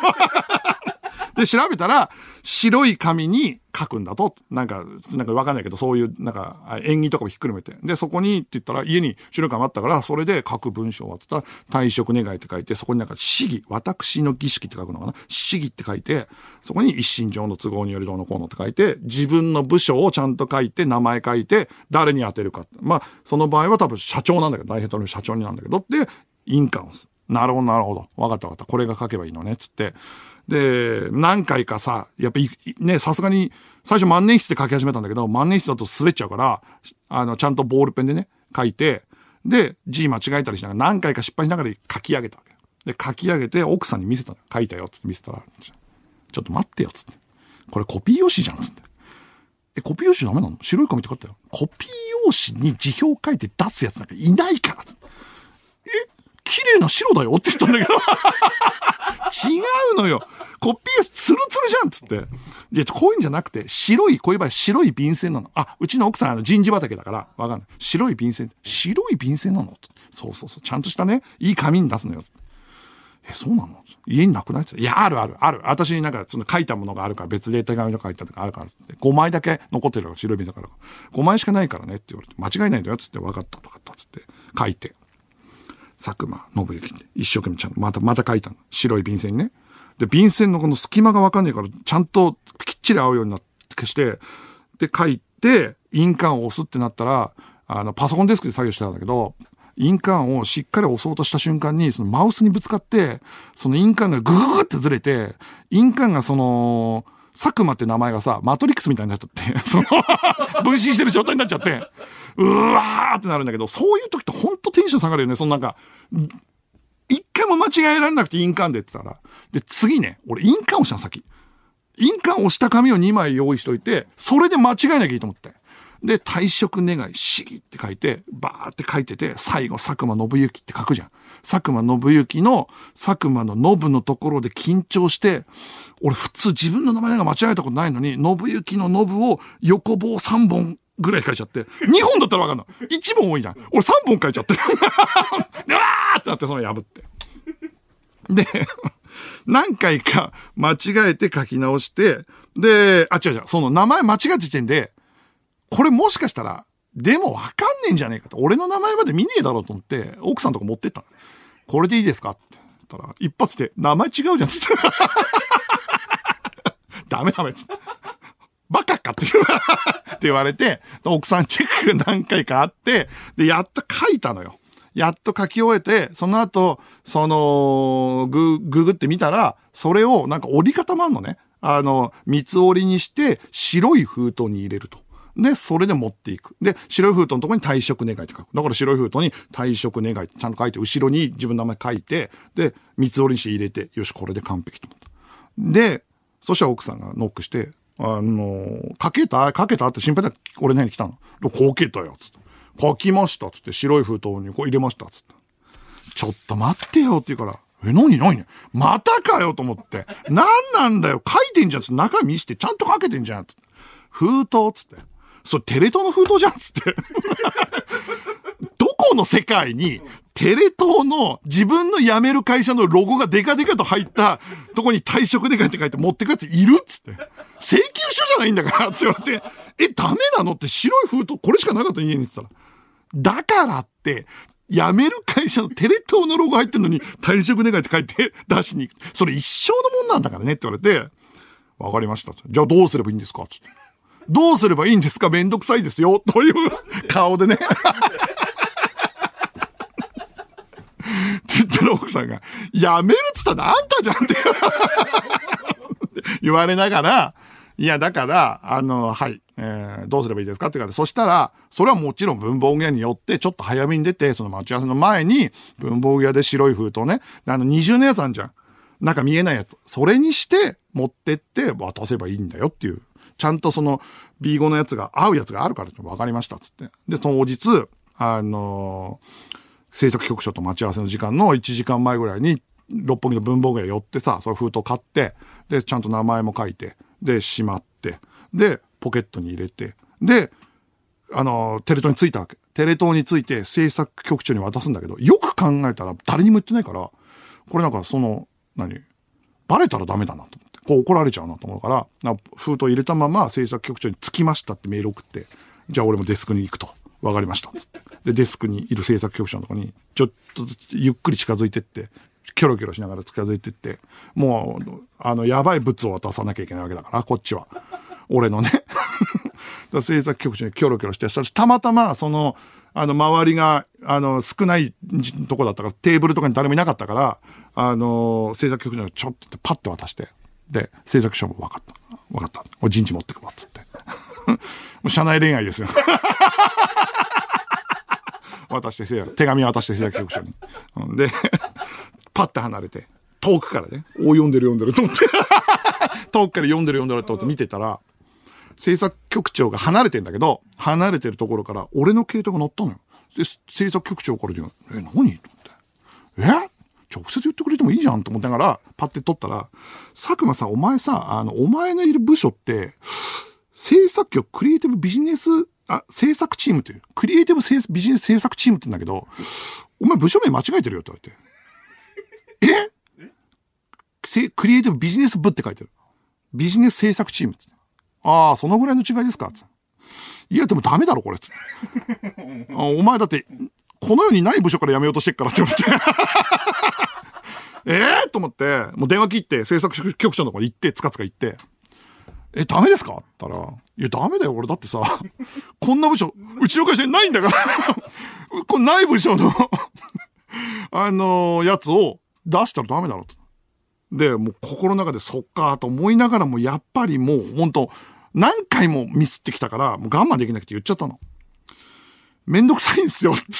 で、調べたら、白い紙に書くんだと。なんか、なんかわかんないけど、そういう、なんか、あ演技とかもひっくるめて。で、そこにって言ったら、家に白い紙あったから、それで書く文章はってったら、退職願いって書いて、そこになんか、市議、私の儀式って書くのかな？市議って書いて、そこに一身上の都合によりどうのこうのって書いて、自分の部署をちゃんと書いて、名前書いて、誰に当てるか。まあ、その場合は多分社長なんだけど、大変の社長になんだけど、で、印鑑をす。なるほど、なるほど。わかったわかった。これが書けばいいのね、つって。で、何回かさ、やっぱい、ね、さすがに、最初万年筆で書き始めたんだけど、万年筆だと滑っちゃうから、あの、ちゃんとボールペンでね、書いて、で、字間違えたりしながら、何回か失敗しながら書き上げたわけ。で、書き上げて、奥さんに見せたの。書いたよ、つって見せたら、ちょっと待ってよ、つって。これコピー用紙じゃん、つって。え、コピー用紙ダメなの？白い紙って書いたよ。コピー用紙に辞表書いて出すやつなんかいないから、つって。え、綺麗な白だよって言ったんだけど。違うのよ。コピーツルツルじゃんっつって。いや、こういうんじゃなくて、白い、こういう場合白い便箋なの。あ、うちの奥さんあの人事畑だから、わかんない。白い便箋。白い便箋なの？そうそうそう。ちゃんとしたね、いい紙に出すのよ。え、そうなの？家になくない？っていや、あるある、ある。私になんか、その書いたものがあるから、別で手紙とか書いたとかあるからって。5枚だけ残ってるから、白い便だから。5枚しかないからねって言われて、間違いないんだよっつって、分かった、分かったっつって、書いて。佐久間信之って一生懸命ちゃんとまた、また書いたの。白い便箋にね。で、便箋のこの隙間がわかんないから、ちゃんときっちり合うようになって消して、で、書いて、印鑑を押すってなったら、あの、パソコンデスクで作業してたんだけど、印鑑をしっかり押そうとした瞬間に、そのマウスにぶつかって、その印鑑がグググってずれて、印鑑がその、佐久間って名前がさ、マトリックスみたいになっちゃって、その、分身してる状態になっちゃって、うわーってなるんだけど、そういう時ってほんとテンション下がるよね。そのなんか、一回も間違えられなくて印鑑でって言ったら。で、次ね、俺印鑑をしたの先。印鑑を押した紙を2枚用意しといて、それで間違えなきゃいいと思って。で、退職願い、市議って書いて、バーって書いてて、最後、佐久間信之って書くじゃん。佐久間信之の、佐久間の信のところで緊張して、俺普通自分の名前が間違えたことないのに、信之の信を横棒3本ぐらい書いちゃって、2本だったらわかんない。1本多いじゃん。俺3本書いちゃって。でわーってなって、その破って。で、何回か間違えて書き直して、で、あ、違う違う、その名前間違った時点で、これもしかしたら、でもわかんねえんじゃねえかと。俺の名前まで見ねえだろうと思って、奥さんとか持ってった。これでいいですか？って言ったら、一発で、名前違うじゃんつって。ダメダメつって。バカかって言わって言われて、奥さんチェック何回かあって、で、やっと書いたのよ。やっと書き終えて、その後、その、グ、ググってみたら、それをなんか折り方もあんのね。あの、三つ折りにして、白い封筒に入れると。で、それで持っていく。で、白い封筒のとこに退職願いって書く。だから白い封筒に退職願いってちゃんと書いて、後ろに自分の名前書いて、で、三つ折りにして入れて、よし、これで完璧と思った。で、そしたら奥さんがノックして、あの、書けた？書けた？って心配だ俺の部に来たの。で書けたよ、つって。書きました、つって。白い封筒にこう入れました、つって。ちょっと待ってよって言うから、え、何？何？またかよと思って。何なんだよ書いてんじゃんつって。中身してちゃんと書けてんじゃんつって。封筒つって。それテレ東の封筒じゃんつって。どこの世界にテレ東の自分の辞める会社のロゴがデカデカと入ったとこに退職デカって書いて持ってくやついるっつって。請求書じゃないんだからって言われて、え、ダメなのって白い封筒これしかなかった家に言ってたら。だからって、辞める会社のテレ東のロゴ入ってんのに退職願いって書いて出しに行く。それ一生のもんなんだからねって言われて、わかりました。じゃあどうすればいいんですかつってどうすればいいんですか？めんどくさいですよ。という顔でね。って言ったら奥さんが、やめるっつったらあんたじゃんって言われながら、いや、だから、あの、はい、えーどうすればいいですか？って言われ、そしたら、それはもちろん文房具屋によって、ちょっと早めに出て、その待ち合わせの前に、文房具屋で白い封筒ね、あの、二重のやつあんじゃん。なんか見えないやつ。それにして、持ってって渡せばいいんだよっていう。ちゃんとその B5 のやつが合うやつがあるからって分かりましたっつって。で、当日、あのー制作局長と待ち合わせの時間の1時間前ぐらいに、六本木の文房具屋寄ってさ、その封筒買って、で、ちゃんと名前も書いて、で、しまって、で、ポケットに入れて、で、あの、テレ東に着いたわけ。テレ東について制作局長に渡すんだけど、よく考えたら誰にも言ってないから、これなんかその、何？バレたらダメだなと。こう怒られちゃうなと思うから、な封筒入れたまま制作局長に着きましたってメール送って、じゃあ俺もデスクに行くと。わかりました。つって。で、デスクにいる制作局長のとこに、ちょっとずつゆっくり近づいてって、キョロキョロしながら近づいてって、もう、あの、やばい物を渡さなきゃいけないわけだから、こっちは。俺のね。制作局長にキョロキョロして、たまたま、その、あの、周りが、あの、少ないとこだったから、テーブルとかに誰もいなかったから、あの、制作局長がちょっとってパッて渡して、で、制作所も分かった。分かった。俺陣地持ってくわ、つって。もう社内恋愛ですよ。渡してせや、手紙渡して制作局長に。うんで、パッて離れて、遠くからね、お読んでる読んでると思って、遠くから読んでる読んでると思って見てたら、制作局長が離れてんだけど、離れてるところから俺の携帯が鳴ったのよ。で、制作局長から言うのえ、何？と思って。え？直接言ってくれてもいいじゃんと思ってながら、パッて撮ったら、佐久間さん、お前さ、あの、お前のいる部署って、制作局クリエイティブビジネス、あ、制作チームっていう、クリエイティブ制ビジネス制作チームって言うんだけど、お前部署名間違えてるよって言われて。え？せクリエイティブビジネス部って書いてる。ビジネス制作チームああ、そのぐらいの違いですか？つっていや、でもダメだろ、これ。つって あお前だって、この世にない部署から辞めようとしてっからって言われて。ええと思って、もう電話切って、制作局長のとこに行って、つかつか行って、え、ダメですか？って言ったら、いや、ダメだよ、俺だってさ、こんな部署、うちの会社にないんだから、このない部署の、あのやつを出したらダメだろと。で、もう心の中でそっかと思いながらも、やっぱりもう、本当何回もミスってきたから、もう我慢できなくて言っちゃったの。めんどくさいんすよ、つって。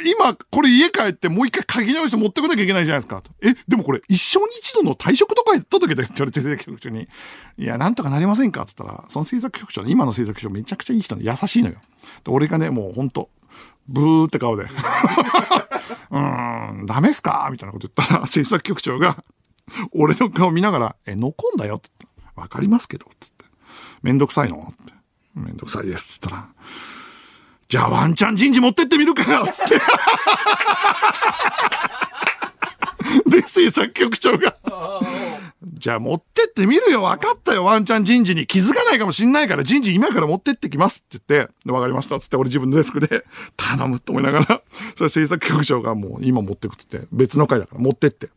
今、これ家帰ってもう一回書き直して持ってこなきゃいけないじゃないですか。え、でもこれ一生に一度の退職とか言った時だよって言われて制作局長に。いや、なんとかなりませんかつったら、その制作局長ね、今の制作局長めちゃくちゃいい人で優しいのよ。で俺がね、もうほんと、ブーって顔で。うーん、ダメっすかみたいなこと言ったら、制作局長が、俺の顔見ながら、え、残んだよってわかりますけど、つって。めんどくさいのって。めんどくさいです、つったら。じゃあワンチャン人事持ってってみるかつって。で、制作局長が。じゃあ持ってってみるよ分かったよワンチャン人事に気づかないかもしんないから人事今から持ってってきますって言って、で分かりましたっつって俺自分のデスクで頼むと思いながら、それ制作局長がもう今持ってくって言って、別の回だから持ってって。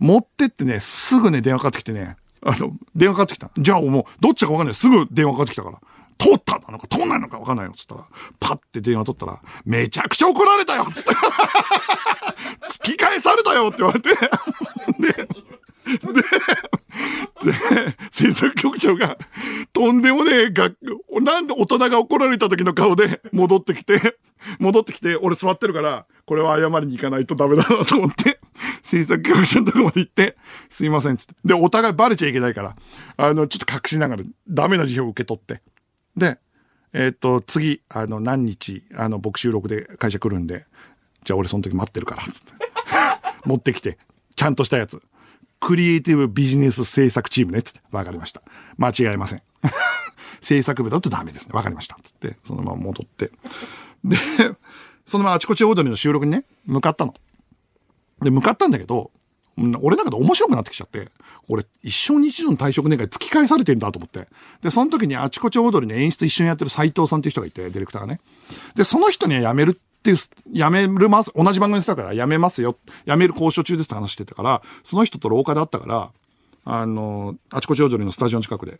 持ってってね、すぐね電話かかってきてね、あの、電話かかってきた。じゃあもうどっちか分かんない。すぐ電話かかってきたから。通ったなのか通んないのか分かんないよ。つったら、パッて電話取ったら、めちゃくちゃ怒られたよつって。突き返されたよって言われて。で、で制作局長が、とんでもねえ学、なんで大人が怒られた時の顔で戻ってきて、戻ってきて、俺座ってるから、これは謝りに行かないとダメだなと思って、制作局長のとこまで行って、すいませんつって。で、お互いバレちゃいけないから、あの、ちょっと隠しながら、ダメな辞表を受け取って。で、えっ、と、次、あの、何日、あの、僕収録で会社来るんで、じゃあ俺その時待ってるから、つって。持ってきて、ちゃんとしたやつ。クリエイティブビジネス制作チームね、つって。わかりました。間違えません。制作部だとダメですね。わかりました。つって、そのまま戻って。で、そのままあちこちオードリーの収録にね、向かったの。で、向かったんだけど、うん俺の中で面白くなってきちゃって、俺、一生に一度の退職願突き返されてんだと思って。で、その時にあちこちオードリーの演出一緒にやってる斎藤さんっていう人がいて、ディレクターがね。で、その人には辞めるっていう、辞めるます、同じ番組にしたから辞めますよ、辞める交渉中ですって話してたから、その人と廊下で会ったから、あの、あちこちオードリーのスタジオの近くで、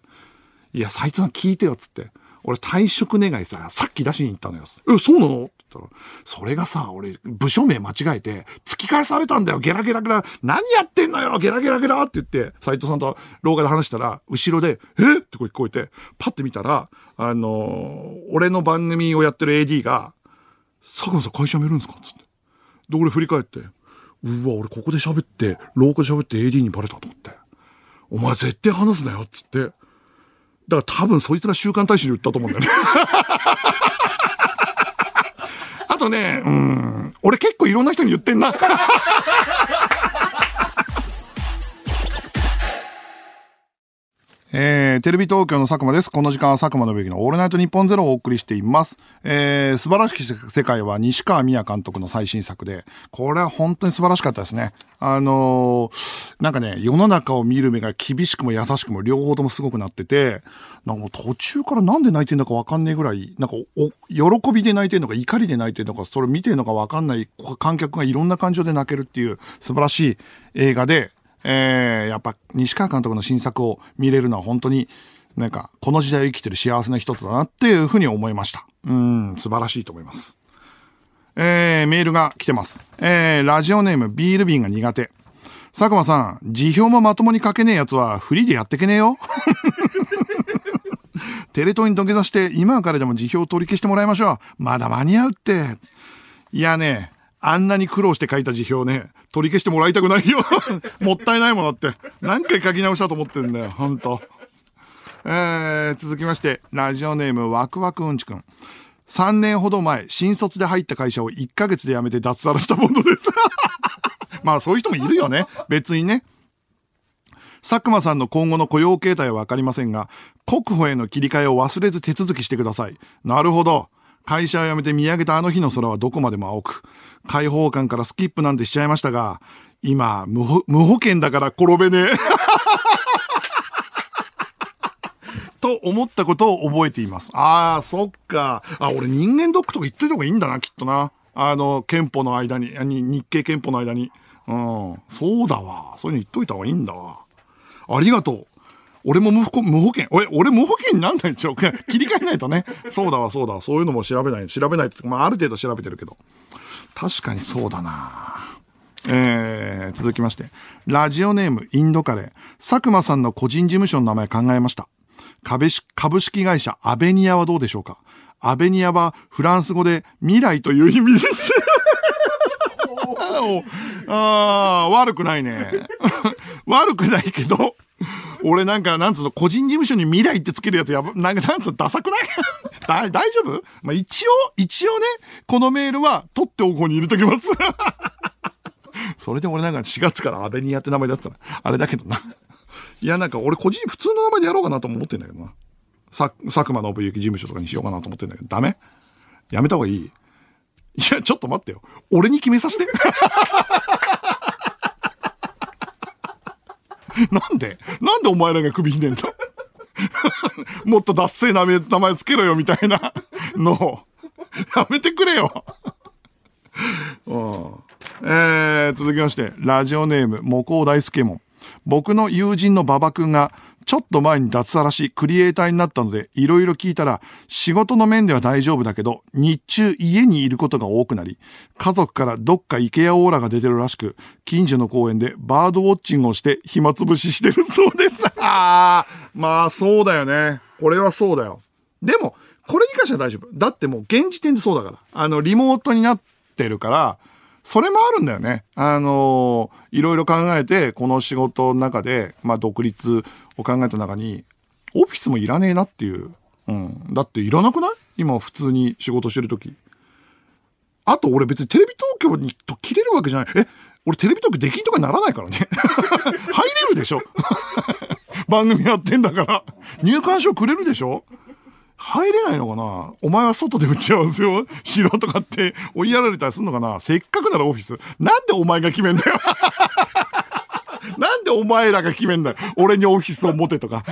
いや、斎藤さん聞いてよっ、つって。俺退職願いさ、さっき出しに行ったのよ。え、そうなの？ったら、それがさ、俺、部署名間違えて、突き返されたんだよ、ゲラゲラゲラ。何やってんのよ、ゲラゲラゲラって言って、斎藤さんと廊下で話したら、後ろで、え？って声聞こえて、パッて見たら、あのー俺の番組をやってる AD が、佐久間さん会社辞めるんですか？つって。で、俺振り返って、うわ、俺ここで喋って、廊下で喋って AD にバレたと思って。お前絶対話すなよ、っつって。だから多分そいつが週刊大使に言ったと思うんだよね。あとね、うん、俺結構いろんな人に言ってんな。えー、テレビ東京の佐久間です。この時間は佐久間のべきのオールナイトニッポンゼロをお送りしています。えー、素晴らしき世界は西川美也監督の最新作で、これは本当に素晴らしかったですね。あのーなんかね、世の中を見る目が厳しくも優しくも両方ともすごくなってて、なんかもう途中からなんで泣いてんのかわかんないぐらい、なんかお、喜びで泣いてんのか怒りで泣いてんのか、それ見てんのかわかんない観客がいろんな感情で泣けるっていう素晴らしい映画で、えー、やっぱ西川監督の新作を見れるのは本当になんかこの時代を生きてる幸せな一つだなっていうふうに思いました。うん、素晴らしいと思います。えー、メールが来てます。えー、ラジオネームビール瓶が苦手。佐久間さん、辞表もまともに書けねえやつはフリーでやってけねえよ。テレ東に土下座して今からでも辞表を取り消してもらいましょう。まだ間に合うって。いやね、あんなに苦労して書いた辞表ね、取り消してもらいたくないよ。もったいないものって。何回書き直したと思ってんだよ、ほんと。えー、続きまして、ラジオネームワクワクうんちくん。3年ほど前、新卒で入った会社を1ヶ月で辞めて脱サラしたものです。まあそういう人もいるよね。別にね。佐久間さんの今後の雇用形態はわかりませんが、国保への切り替えを忘れず手続きしてください。なるほど。会社を辞めて見上げたあの日の空はどこまでも青く、開放感からスキップなんてしちゃいましたが、今、無保無保険だから転べねえ。と思ったことを覚えています。ああ、そっか。あ、俺人間ドックとか言っといた方がいいんだな、きっとな。あの、憲法の間に、に日経憲法の間に。うん。そうだわ。そういうの言っといた方がいいんだわ。ありがとう。俺も無保無保険。俺、俺無保険になんないでしょ。切り替えないとね。そうだわ、そうだわ。そういうのも調べない。調べないって、まあ、ある程度調べてるけど。確かにそうだなえー、続きまして。ラジオネーム、インドカレー。佐久間さんの個人事務所の名前考えました。株式株式会社アベニアはどうでしょうか？アベニアはフランス語で未来という意味です。ああ、悪くないね。悪くないけど、俺なんか、なんつうの、個人事務所に未来ってつけるやつやば、なんか、なんつうの、ダサくない？大丈夫？まあ、一応、一応ね、このメールは取っておこうに入れときます。それで俺なんか4月からアベニアって名前だったら、あれだけどな。いや、なんか俺個人、普通の名前でやろうかなと思ってんだけどな。さ、佐久間信之事務所とかにしようかなと思ってんだけど、ダメ？やめた方がいい？いや、ちょっと待ってよ。俺に決めさせて。なんでなんでお前らが首ひねんの？もっと脱水な名名前つけろよみたいな のを。やめてくれよ。うんえー、続きまして、ラジオネーム、モコ大輔門。僕の友人の馬場くんが、ちょっと前に脱サラし、クリエイターになったので、いろいろ聞いたら、仕事の面では大丈夫だけど、日中家にいることが多くなり、家族からどっかイケアオーラが出てるらしく、近所の公園でバードウォッチングをして暇つぶししてるそうです。ああ、まあそうだよね。これはそうだよ。でも、これに関しては大丈夫。だってもう現時点でそうだから。あの、リモートになってるから、それもあるんだよね。あのいろいろ考えて、この仕事の中で、まあ、独立を考えた中に、オフィスもいらねえなっていう。うん。だっていらなくない？今普通に仕事してる時。あと俺別にテレビ東京にと切れるわけじゃない。え、俺テレビ東京できんとかならないからね。入れるでしょ 番組やってんだから。入館証くれるでしょ入れないのかな？お前は外で打ち合わせを しろとかって追いやられたりするのかな？せっかくならオフィス。なんでお前が決めんだよ？なんでお前らが決めんだよ？俺にオフィスを持てとか。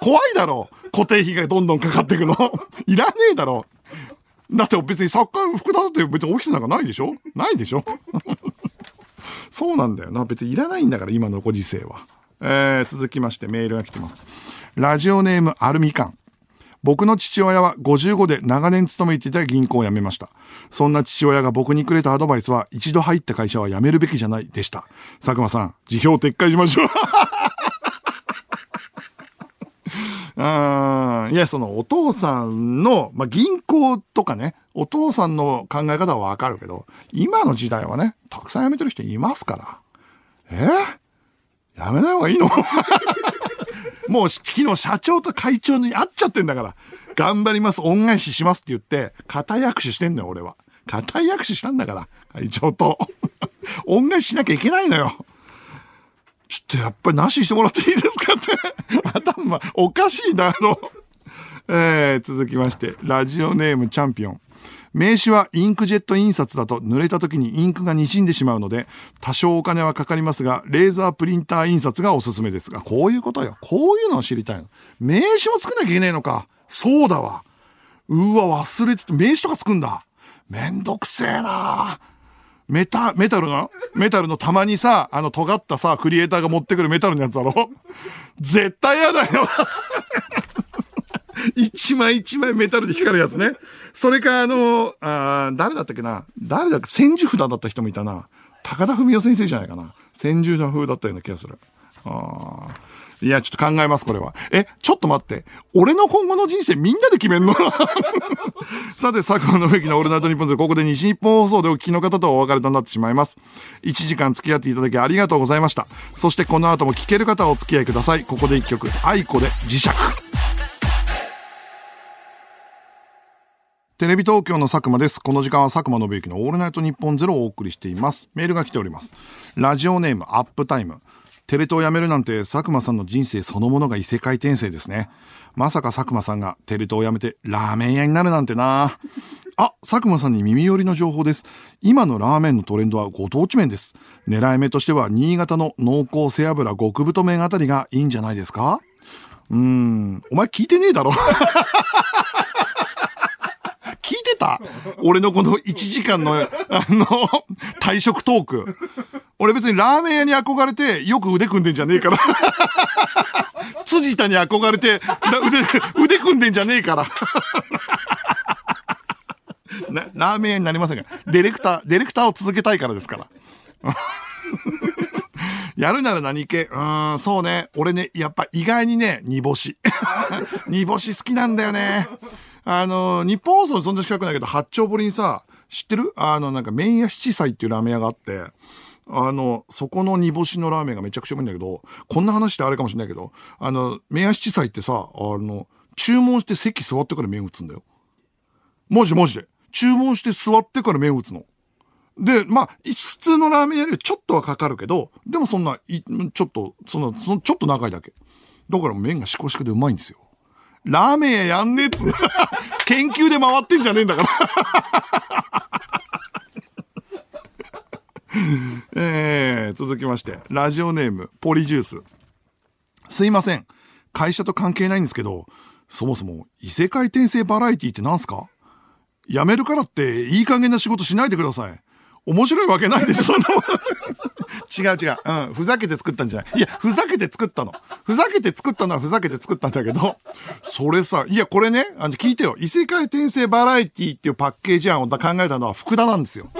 怖いだろ？固定費がどんどんかかってくの。いらねえだろ？だって別にサッカー福田だって別にオフィスなんかないでしょ？ないでしょ？そうなんだよな。別にいらないんだから、今のご時世は。えー、続きましてメールが来てます。ラジオネームアルミカン。僕の父親は55で長年勤めていた銀行を辞めました。そんな父親が僕にくれたアドバイスは、一度入った会社は辞めるべきじゃないでした。佐久間さん、辞表撤回しましょう。あいや、そのお父さんの、まあ、銀行とかね、お父さんの考え方はわかるけど、今の時代はね、たくさん辞めてる人いますから。え？辞めない方がいいの？もう昨日社長と会長に会っちゃってんだから。頑張ります、恩返ししますって言って、固い握手してんのよ、俺は。固い握手したんだから、会長と。恩返ししなきゃいけないのよ。ちょっとやっぱりなししてもらっていいですかって。頭、おかしいだろ。えー、続きまして、ラジオネームチャンピオン。名刺はインクジェット印刷だと濡れた時にインクが滲んでしまうので、多少お金はかかりますが、レーザープリンター印刷がおすすめですが、こういうことよ。こういうのを知りたいの。名刺も作んなきゃいけねえのか。そうだわ。うわ、忘れてて、名刺とか作んだ。めんどくせえなメタ、メタルの？メタルのたまにさ、あの尖ったさ、クリエイターが持ってくるメタルのやつだろ絶対嫌だよ 一枚一枚メタルで光るやつね。それか、あの、あー誰だったっけな誰だっけ千住札だった人もいたな。高田文夫先生じゃないかな。千住札風だったような気がする。あーいや、ちょっと考えます、これは。え、ちょっと待って。俺の今後の人生みんなで決めんの？さて、佐久間の植木のオールナイトニッポンでここで西日本放送でお聞きの方とお別れとなってしまいます。1時間付き合っていただきありがとうございました。そしてこの後も聞ける方お付き合いください。ここで一曲、愛子で磁石。テレビ東京の佐久間です。この時間は佐久間信之のオールナイトニッポンゼロをお送りしています。メールが来ております。ラジオネームアップタイム。テレ東を辞めるなんて佐久間さんの人生そのものが異世界転生ですね。まさか佐久間さんがテレ東を辞めてラーメン屋になるなんてな。あ、佐久間さんに耳寄りの情報です。今のラーメンのトレンドはご当地麺です。狙い目としては新潟の濃厚背脂極太麺あたりがいいんじゃないですか？うーん、お前聞いてねえだろた俺のこの1時間の、あの、退職トーク。俺別にラーメン屋に憧れてよく腕組んでんじゃねえから。辻田に憧れてら腕、腕組んでんじゃねえから。なラーメン屋になりませんが、ディレクター、ディレクターを続けたいからですから。やるなら何系？うーん、そうね。俺ね、やっぱ意外にね、煮干し。煮干し好きなんだよね。あの、日本放送にそんな近くないけど、八丁堀にさ、知ってる？あの、なんか、麺屋七菜っていうラーメン屋があって、あの、そこの煮干しのラーメンがめちゃくちゃうまいんだけど、こんな話ってあれかもしれないけど、あの、麺屋七菜ってさ、あの、注文して席座ってから麺打つんだよ。マジでマジで。注文して座ってから麺打つの。で、まあ、普通のラーメン屋よりちょっとはかかるけど、でもそんな、ちょっと、その、その、ちょっと長いだけ。だから麺がシコシコでうまいんですよ。ラーメン屋やんねっつ 研究で回ってんじゃねえんだから。えー、続きまして、ラジオネーム、ポリジュース。すいません。会社と関係ないんですけど、そもそも異世界転生バラエティって何すか？辞めるからっていい加減な仕事しないでください。面白いわけないでしょ、そんなもん。違う違う。うん。ふざけて作ったんじゃない。いや、ふざけて作ったの。ふざけて作ったのはふざけて作ったんだけど、それさ、いや、これね、あの、聞いてよ。異世界転生バラエティっていうパッケージ案を考えたのは福田なんですよ。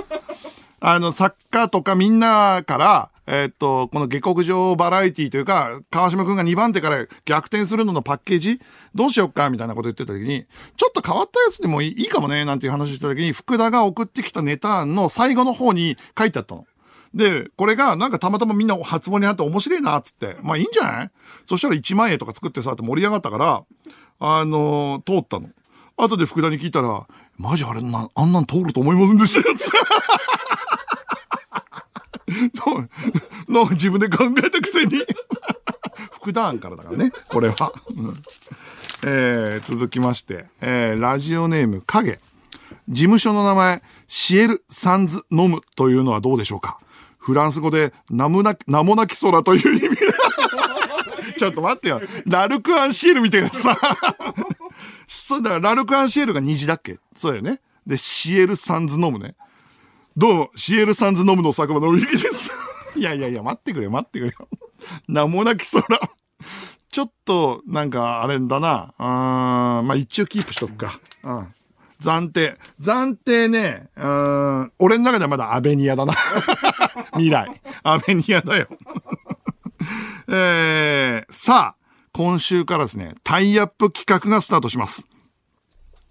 あの、作家とかみんなから、えっと、この下克上バラエティというか、川島くんが2番手から逆転するののパッケージ、どうしよっかみたいなこと言ってた時に、ちょっと変わったやつでもいいかもねなんていう話をした時に、福田が送ってきたネタの最後の方に書いてあったの。で、これがなんかたまたまみんな発問にあって面白いなっつって、まあいいんじゃない？そしたら1万円とか作ってさって盛り上がったから、あのー通ったの。後で福田に聞いたら、マジあれな、あんなん通ると思いませんでしたよ、つって。なんか自分で考えたくせに。福田案からだからね、これは。うんえー、続きまして、えー、ラジオネーム影。事務所の名前、シエル・サンズ・ノムというのはどうでしょうか？フランス語で、名もなき、名もなき空という意味だ。ちょっと待ってよ。ラルク・アンシエルみたいなさ。そうだ、ラルク・アンシエルが虹だっけ？そうだよね。で、シエル・サンズ・ノムね。どう？も、シエル・サンズ・ノムの作場のウィキです。いやいやいや、待ってくれ、待ってくれよ。名もなき空。ちょっと、なんか、あれだな。うん、まあ、一応キープしとくか。うん。暫定。暫定ね、うん、俺の中ではまだアベニアだな。未来。アベニアだよ。えー、さあ、今週からですね、タイアップ企画がスタートします。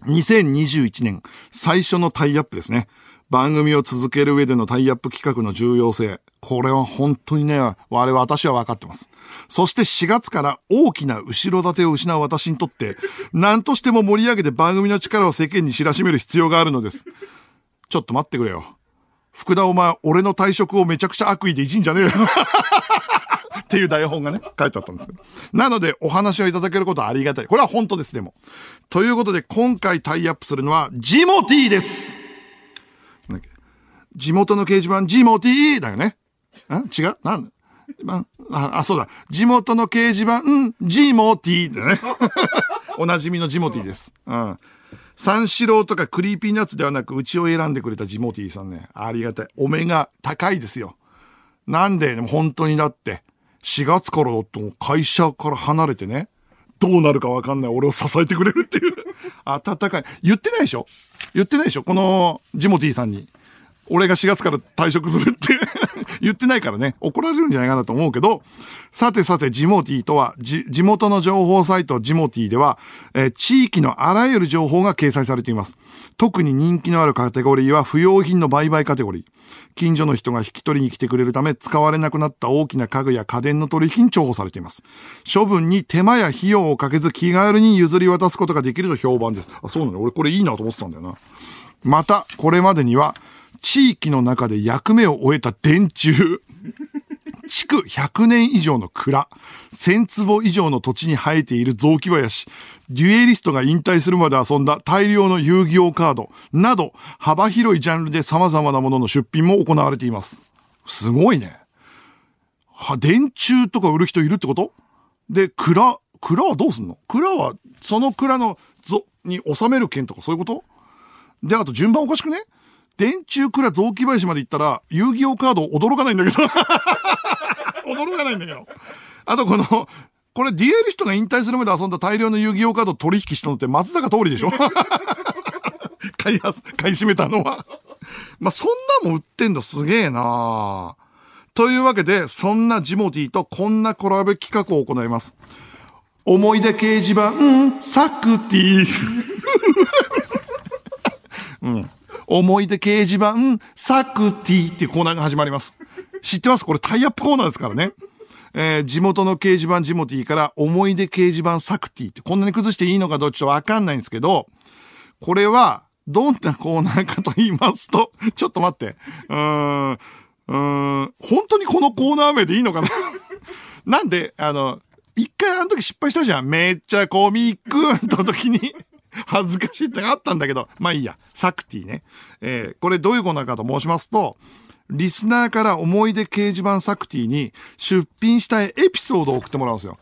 2021年最初のタイアップですね。番組を続ける上でのタイアップ企画の重要性。これは本当にね、我々私は分かってます。そして4月から大きな後ろ盾を失う私にとって、何としても盛り上げて番組の力を世間に知らしめる必要があるのです。ちょっと待ってくれよ。福田お前、俺の退職をめちゃくちゃ悪意でいじんじゃねえよ。っていう台本がね、書いてあったんですよ。なので、お話をいただけることはありがたい。これは本当です、でも。ということで、今回タイアップするのは、ジモティーです地元の掲示板、ジモティーだよね。ん？違う？なんだ？あ、あ、そうだ。地元の掲示板、ジモティーだね。おなじみのジモティーです。うん。三四郎とか Creepy Nuts ではなく、うちを選んでくれたジモティーさんね。ありがたい。お目が高いですよ。なんで、でも本当にだって、4月からだってもう会社から離れてね、どうなるかわかんない俺を支えてくれるっていう、温かい。言ってないでしょ？言ってないでしょ？このジモティーさんに。俺が4月から退職するって 言ってないからね、怒られるんじゃないかなと思うけど、さてさて、ジモティとは、地元の情報サイトジモティでは、えー地域のあらゆる情報が掲載されています。特に人気のあるカテゴリーは不用品の売買カテゴリー。近所の人が引き取りに来てくれるため、使われなくなった大きな家具や家電の取引に重宝されています。処分に手間や費用をかけず気軽に譲り渡すことができると評判です。あ、そうなの？俺これいいなと思ってたんだよな。また、これまでには、地域の中で役目を終えた電柱、築100年以上の蔵、1000坪以上の土地に生えている雑木林、デュエリストが引退するまで遊んだ大量の遊戯王カード、など、幅広いジャンルで様々なものの出品も行われています。すごいね。は、電柱とか売る人いるってこと？で、蔵、蔵はどうすんの？蔵は、その蔵の、ぞ、に収める券とかそういうこと？で、あと順番おかしくね？電柱蔵雑木林まで行ったら、遊戯王カード驚かないんだけど。驚かないんだけど。あとこの、これデュエリストが引退するまで遊んだ大量の遊戯王カード取引したのって松坂通りでしょ 買い、買い占めたのは。まあ、そんなも売ってんだすげえなというわけで、そんなジモティとこんなコラボ企画を行います。思い出掲示板、サクティ。うん。思い出掲示板、サクティっていうコーナーが始まります。知ってます？これタイアップコーナーですからね。えー地元の掲示板ジモティから思い出掲示板サクティってこんなに崩していいのかどっちかわかんないんですけど、これはどんなコーナーかと言いますと、ちょっと待って。うーん、うーん、本当にこのコーナー名でいいのかな？なんで、あの、一回あの時失敗したじゃん。めっちゃコミックの時に。恥ずかしいってのがあったんだけど、まあいいや。サクティね。えーこれどういうコーナーかと申しますと、リスナーから思い出掲示板サクティに出品したいエピソードを送ってもらうんですよ。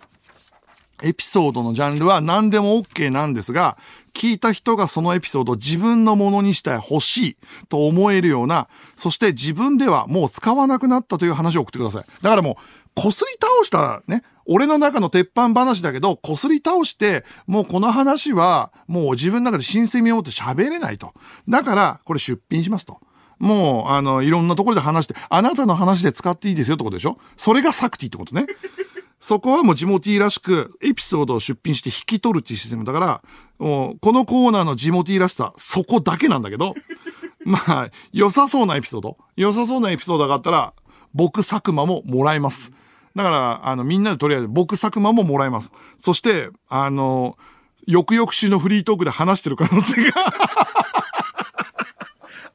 エピソードのジャンルは何でも OK なんですが、聞いた人がそのエピソードを自分のものにしたい欲しいと思えるような、そして自分ではもう使わなくなったという話を送ってください。だからもう、こすり倒したね、俺の中の鉄板話だけど、こすり倒して、もうこの話は、もう自分の中で新鮮味を持って喋れないと。だから、これ出品しますと。もう、あの、いろんなところで話して、あなたの話で使っていいですよってことでしょ？それがサクティってことね。そこはもうジモティらしく、エピソードを出品して引き取るっていうシステムだから、もうこのコーナーのジモティらしさ、そこだけなんだけど、まあ、良さそうなエピソード、良さそうなエピソードがあったら、僕佐久間ももらえます。だから、あの、みんなでとりあえず僕佐久間ももらえます。そして、あの、翌々週のフリートークで話してる可能性が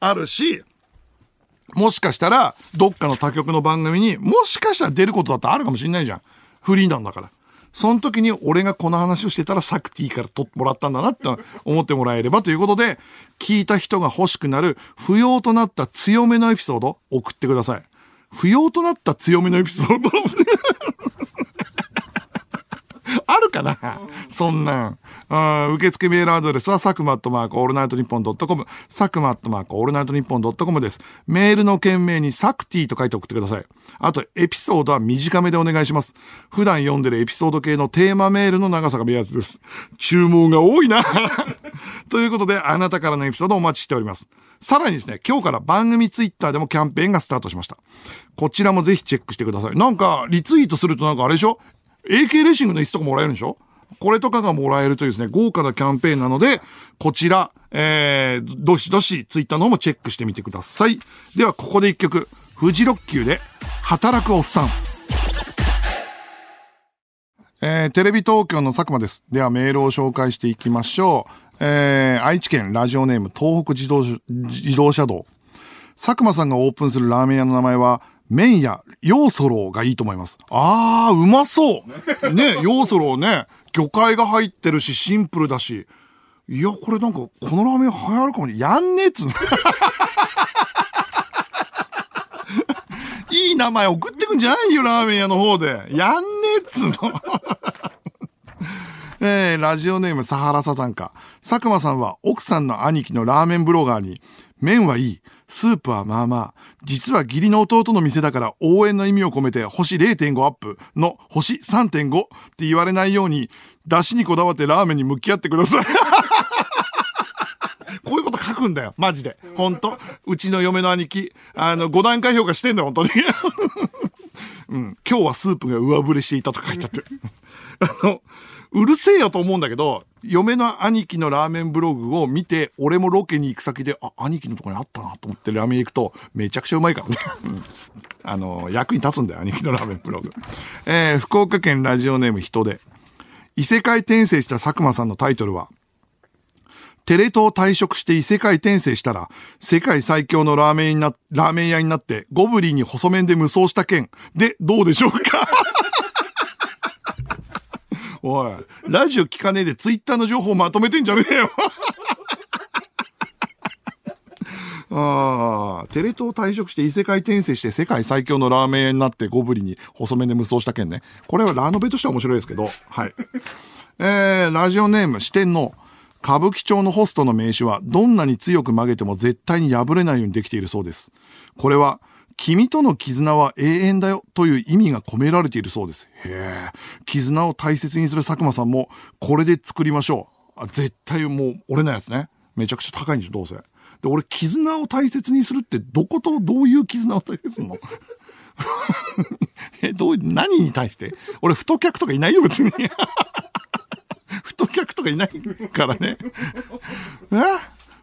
あるし、もしかしたら、どっかの他局の番組に、もしかしたら出ることだってあるかもしれないじゃん。フリーなんだから。その時に俺がこの話をしてたらジモティーから取ってもらったんだなって思ってもらえればということで、聞いた人が欲しくなる不要となった強めのエピソード送ってください。不要となった強めのエピソードあるかな？そんなん。受付メールアドレスは、佐久間アットマークオールナイトニッポンドットコム、佐久間アットマークオールナイトニッポンドットコムです。メールの件名にサクティと書いて送ってください。あと、エピソードは短めでお願いします。普段読んでるエピソード系のテーマメールの長さが目安です。注文が多いなということで、あなたからのエピソードお待ちしております。さらにですね、今日から番組ツイッターでもキャンペーンがスタートしました。こちらもぜひチェックしてください。なんか、リツイートするとなんかあれでしょ ?AK レーシングの椅子とかもらえるんでしょ？これとかがもらえるというですね、豪華なキャンペーンなので、こちら、えー、どしどしツイッターの方もチェックしてみてください。では、ここで一曲、フジロッキューで、働くおっさん。えー、テレビ東京の佐久間です。ではメールを紹介していきましょう。えー、愛知県ラジオネーム東北自動自動車道。佐久間さんがオープンするラーメン屋の名前は、麺屋、ヨーソローがいいと思います。あー、うまそう ね、ヨーソローね、魚介が入ってるし、シンプルだし。いや、これなんか、このラーメン流行るかもね。やんねえっつ。いい名前送ってくんじゃないよ、ラーメン屋の方で。やんねえっつうの。えー、ラジオネームサハラサザンカ。佐久間さんは奥さんの兄貴のラーメンブロガーに、麺はいい。スープはまあまあ。実は義理の弟の店だから応援の意味を込めて星0.5アップの星3.5って言われないように、出汁にこだわってラーメンに向き合ってください。こういうこと書くんだよ。マジで。ほんと。うちの嫁の兄貴。あの、5段階評価してんだよ、本当に。うん。今日はスープが上振れしていたと書いてあって。あの、うるせえよと思うんだけど、嫁の兄貴のラーメンブログを見て、俺もロケに行く先で、あ、兄貴のとこにあったなと思ってラーメン行くと、めちゃくちゃうまいからね。あの、役に立つんだよ、兄貴のラーメンブログ。えー、福岡県ラジオネーム人で。異世界転生した佐久間さんのタイトルは、テレ東退職して異世界転生したら、世界最強のラーメンな、ラーメン屋になって、ゴブリンに細麺で無双した件で、どうでしょうか？おい、ラジオ聞かねえでツイッターの情報まとめてんじゃねえよ。ああ、テレ東退職して異世界転生して世界最強のラーメン屋になってゴブリに細麺で無双した件ね。これはラノベとしては面白いですけど、はい。えー、ラジオネーム四天王。歌舞伎町のホストの名刺はどんなに強く曲げても絶対に破れないようにできているそうです。これは、君との絆は永遠だよという意味が込められているそうです。へえ。絆を大切にする佐久間さんもこれで作りましょう。あ絶対もう俺のやつね。めちゃくちゃ高いんでしょ、どうせ。で、俺絆を大切にするってどことどういう絆を大切にするの？え、どう、何に対して？俺太客とかいないよ、別に。太客とかいないからね。え？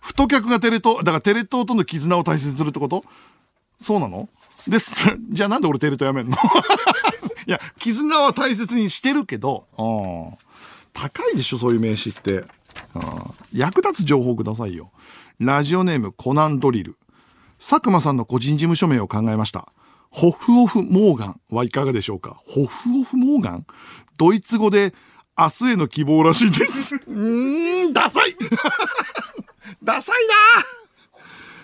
太客がテレ東、だからテレ東との絆を大切にするってこと？そうなの？です。じゃあなんで俺テレ東やめんの？いや、絆は大切にしてるけど、高いでしょ、そういう名刺って。役立つ情報くださいよ。ラジオネームコナンドリル。佐久間さんの個人事務所名を考えました。ホフオフ・モーガンはいかがでしょうか？ホフオフ・モーガン？ドイツ語で明日への希望らしいです。うーん、ダサい ダサいな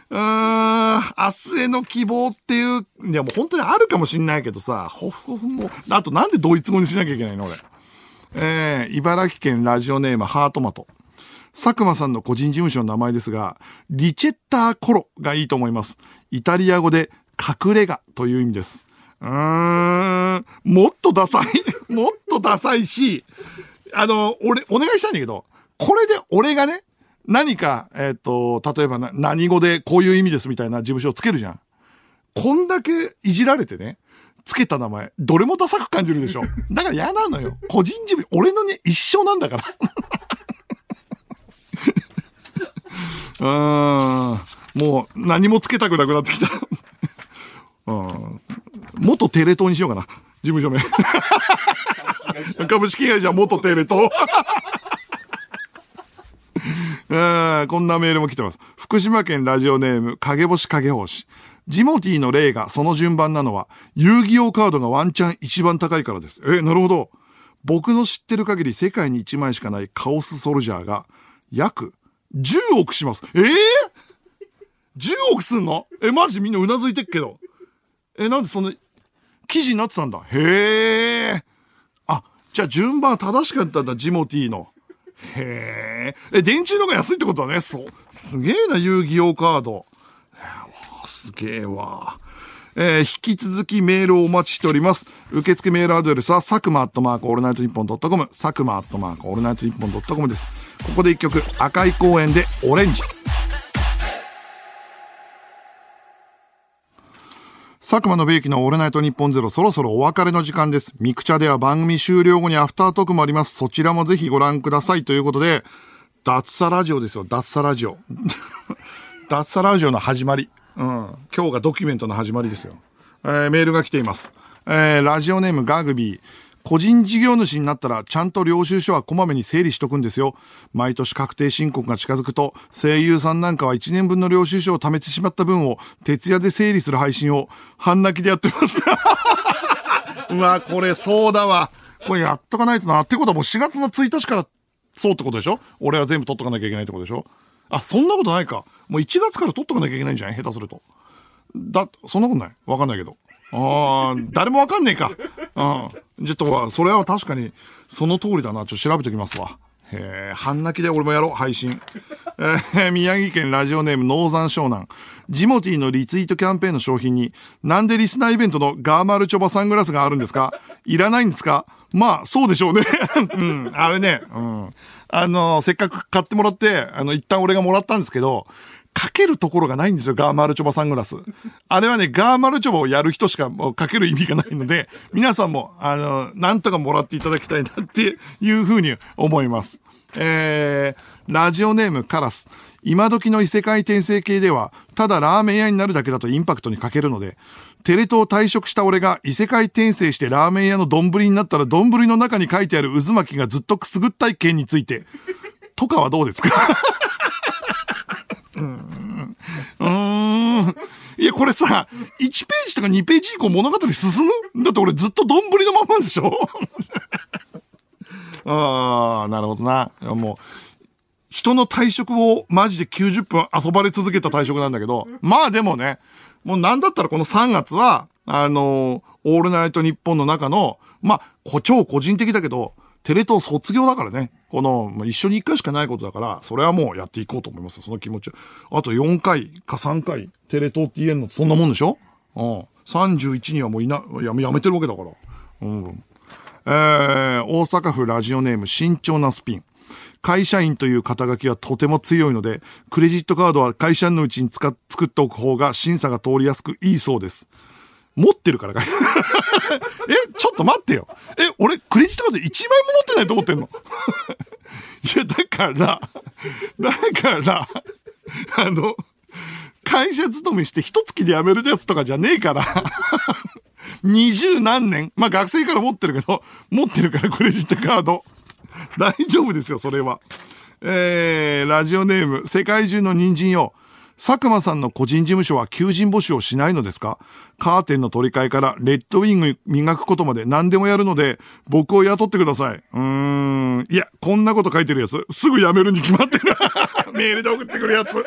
うーん、明日への希望っていう、いやもう本当にあるかもしんないけどさ、ホフオフも、あとなんでドイツ語にしなきゃいけないの俺。えー、茨城県ラジオネームハートマト。佐久間さんの個人事務所の名前ですが、リチェッターコロがいいと思います。イタリア語で隠れ家という意味です。うーん、もっとダサい。もっとダサいし、あの、俺、お願いしたいんだけど、これで俺がね、何か、えっ、と、例えばな何語でこういう意味ですみたいな事務所をつけるじゃん。こんだけいじられてね、つけた名前、どれもダサく感じるでしょ。だから嫌なのよ。個人事務、俺のね、一生なんだから。うーん。もう何もつけたくなくなってきた。うん。元テレ東にしようかな。事務所名。株式会社元テレ東。うんこんなメールも来てます。福島県ラジオネーム、影星影星。ジモティーの例がその順番なのは、遊戯王カードがワンチャン一番高いからです。え、なるほど。僕の知ってる限り世界に1枚しかないカオスソルジャーが約10億します。ええ ?10 億すんの？え、マジみんなうなずいてっけど。え、なんでそんな、記事になってたんだ？へえ。あ、じゃあ順番正しかったんだ、ジモティーの。へえ。電柱の方が安いってことだね。そう。すげえな、遊戯王カード。すげえわ。えー引き続きメールをお待ちしております。受付メールアドレスは、佐久間アットマークオールナイトニッポンドットコム、佐久間アットマークオールナイトニッポンドットコムです。ここで一曲、赤い公園でオレンジ。佐久間のベイキのオールナイトニッポンゼロ、そろそろお別れの時間です。ミクチャでは番組終了後にアフタートークもあります。そちらもぜひご覧ください。ということで、脱サラジオですよ、脱サラジオ。脱サラジオの始まり。うん。今日がドキュメントの始まりですよ。えーメールが来ています。えーラジオネームガグビー。個人事業主になったらちゃんと領収書はこまめに整理しとくんですよ。毎年確定申告が近づくと、声優さんなんかは1年分の領収書を貯めてしまった分を徹夜で整理する配信を半泣きでやってます。うわ、これそうだわ。これやっとかないとな。ってことはもう4月の1日からそうってことでしょ？俺は全部取っとかなきゃいけないってことでしょ？あ、そんなことないか。もう1月から取っとかなきゃいけないんじゃない？下手すると。だ、そんなことないわかんないけど。ああ、誰もわかんねえか。うん。ちょっと、それは確かに、その通りだな。ちょっと調べておきますわ。へえ、半泣きで俺もやろう、配信。えー宮城県ラジオネームノーザン湘南。ジモティーのリツイートキャンペーンの商品に、なんでリスナーイベントのガーマルチョバサングラスがあるんですか？いらないんですか？まあ、そうでしょうね。うん、あれね、うん。あの、せっかく買ってもらって、あの、一旦俺がもらったんですけど、かけるところがないんですよ、ガーマルチョバサングラス。あれはね、ガーマルチョバをやる人しかもうかける意味がないので、皆さんも、あの、なんとかもらっていただきたいなっていうふうに思います。えー、ラジオネームカラス。今時の異世界転生系では、ただラーメン屋になるだけだとインパクトに欠けるので、テレ東退職した俺が異世界転生してラーメン屋の丼になったら丼の中に書いてある渦巻きがずっとくすぐったい件について、とかはどうですか？うーん。いや、これさ、1ページとか2ページ以降物語進む？だって俺ずっと丼のままでしょ？ああ、なるほどな。もう、人の退職をマジで90分遊ばれ続けた退職なんだけど、まあでもね、もうなんだったらこの3月は、あのオールナイトニッポンの中の、まあ、こ超個人的だけど、テレ東卒業だからね。この、一緒に1回しかないことだから、それはもうやっていこうと思います、その気持ち。あと4回か3回、テレ東って言えんのそんなもんでしょ？うん。31にはもういな、やめ、やめてるわけだから。うん。えー、大阪府ラジオネーム慎重なスピン。会社員という肩書きはとても強いので、クレジットカードは会社員のうちに使っ作っておく方が審査が通りやすくいいそうです。持ってるからか え、ちょっと待ってよ。え、俺、クレジットカード1枚も持ってないと思ってんの？いや、だから、だから、あの、会社勤めして一月で辞めるやつとかじゃねえから。二十何年まあ学生から持ってるけど、持ってるからクレジットカード。大丈夫ですよ、それは。えー、ラジオネーム、世界中の人参よ。佐久間さんの個人事務所は求人募集をしないのですか？カーテンの取り替えからレッドウィング磨くことまで何でもやるので、僕を雇ってください。うーん。いや、こんなこと書いてるやつ、すぐ辞めるに決まってる。メールで送ってくるやつ。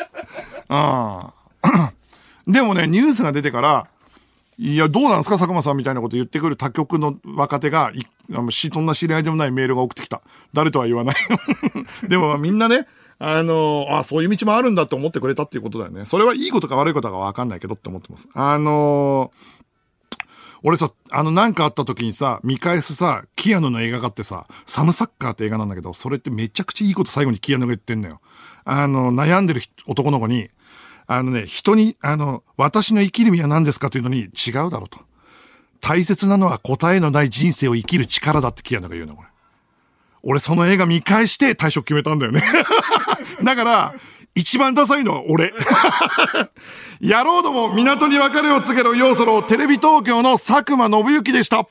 ああ。でもね、ニュースが出てから、いや、どうなんですか？佐久間さんみたいなこと言ってくる他局の若手が、いあのし、そんな知り合いでもないメールが送ってきた。誰とは言わない。でもみんなね、あのあ、そういう道もあるんだって思ってくれたっていうことだよね。それはいいことか悪いことかわかんないけどって思ってます。あの俺さ、あの、なんかあった時にさ、見返すさ、キアヌの映画があってさ、サムサッカーって映画なんだけど、それってめちゃくちゃいいこと最後にキアヌが言ってんのよ。あの、悩んでる男の子に、あのね、人に、あの、私の生きる意味は何ですかというのに違うだろうと。大切なのは答えのない人生を生きる力だってキアヌが言うの、これ。俺その映画見返して退職決めたんだよね。だから、一番ダサいのは俺。野郎ども港に別れを告げろ要素のテレビ東京の佐久間信之でした。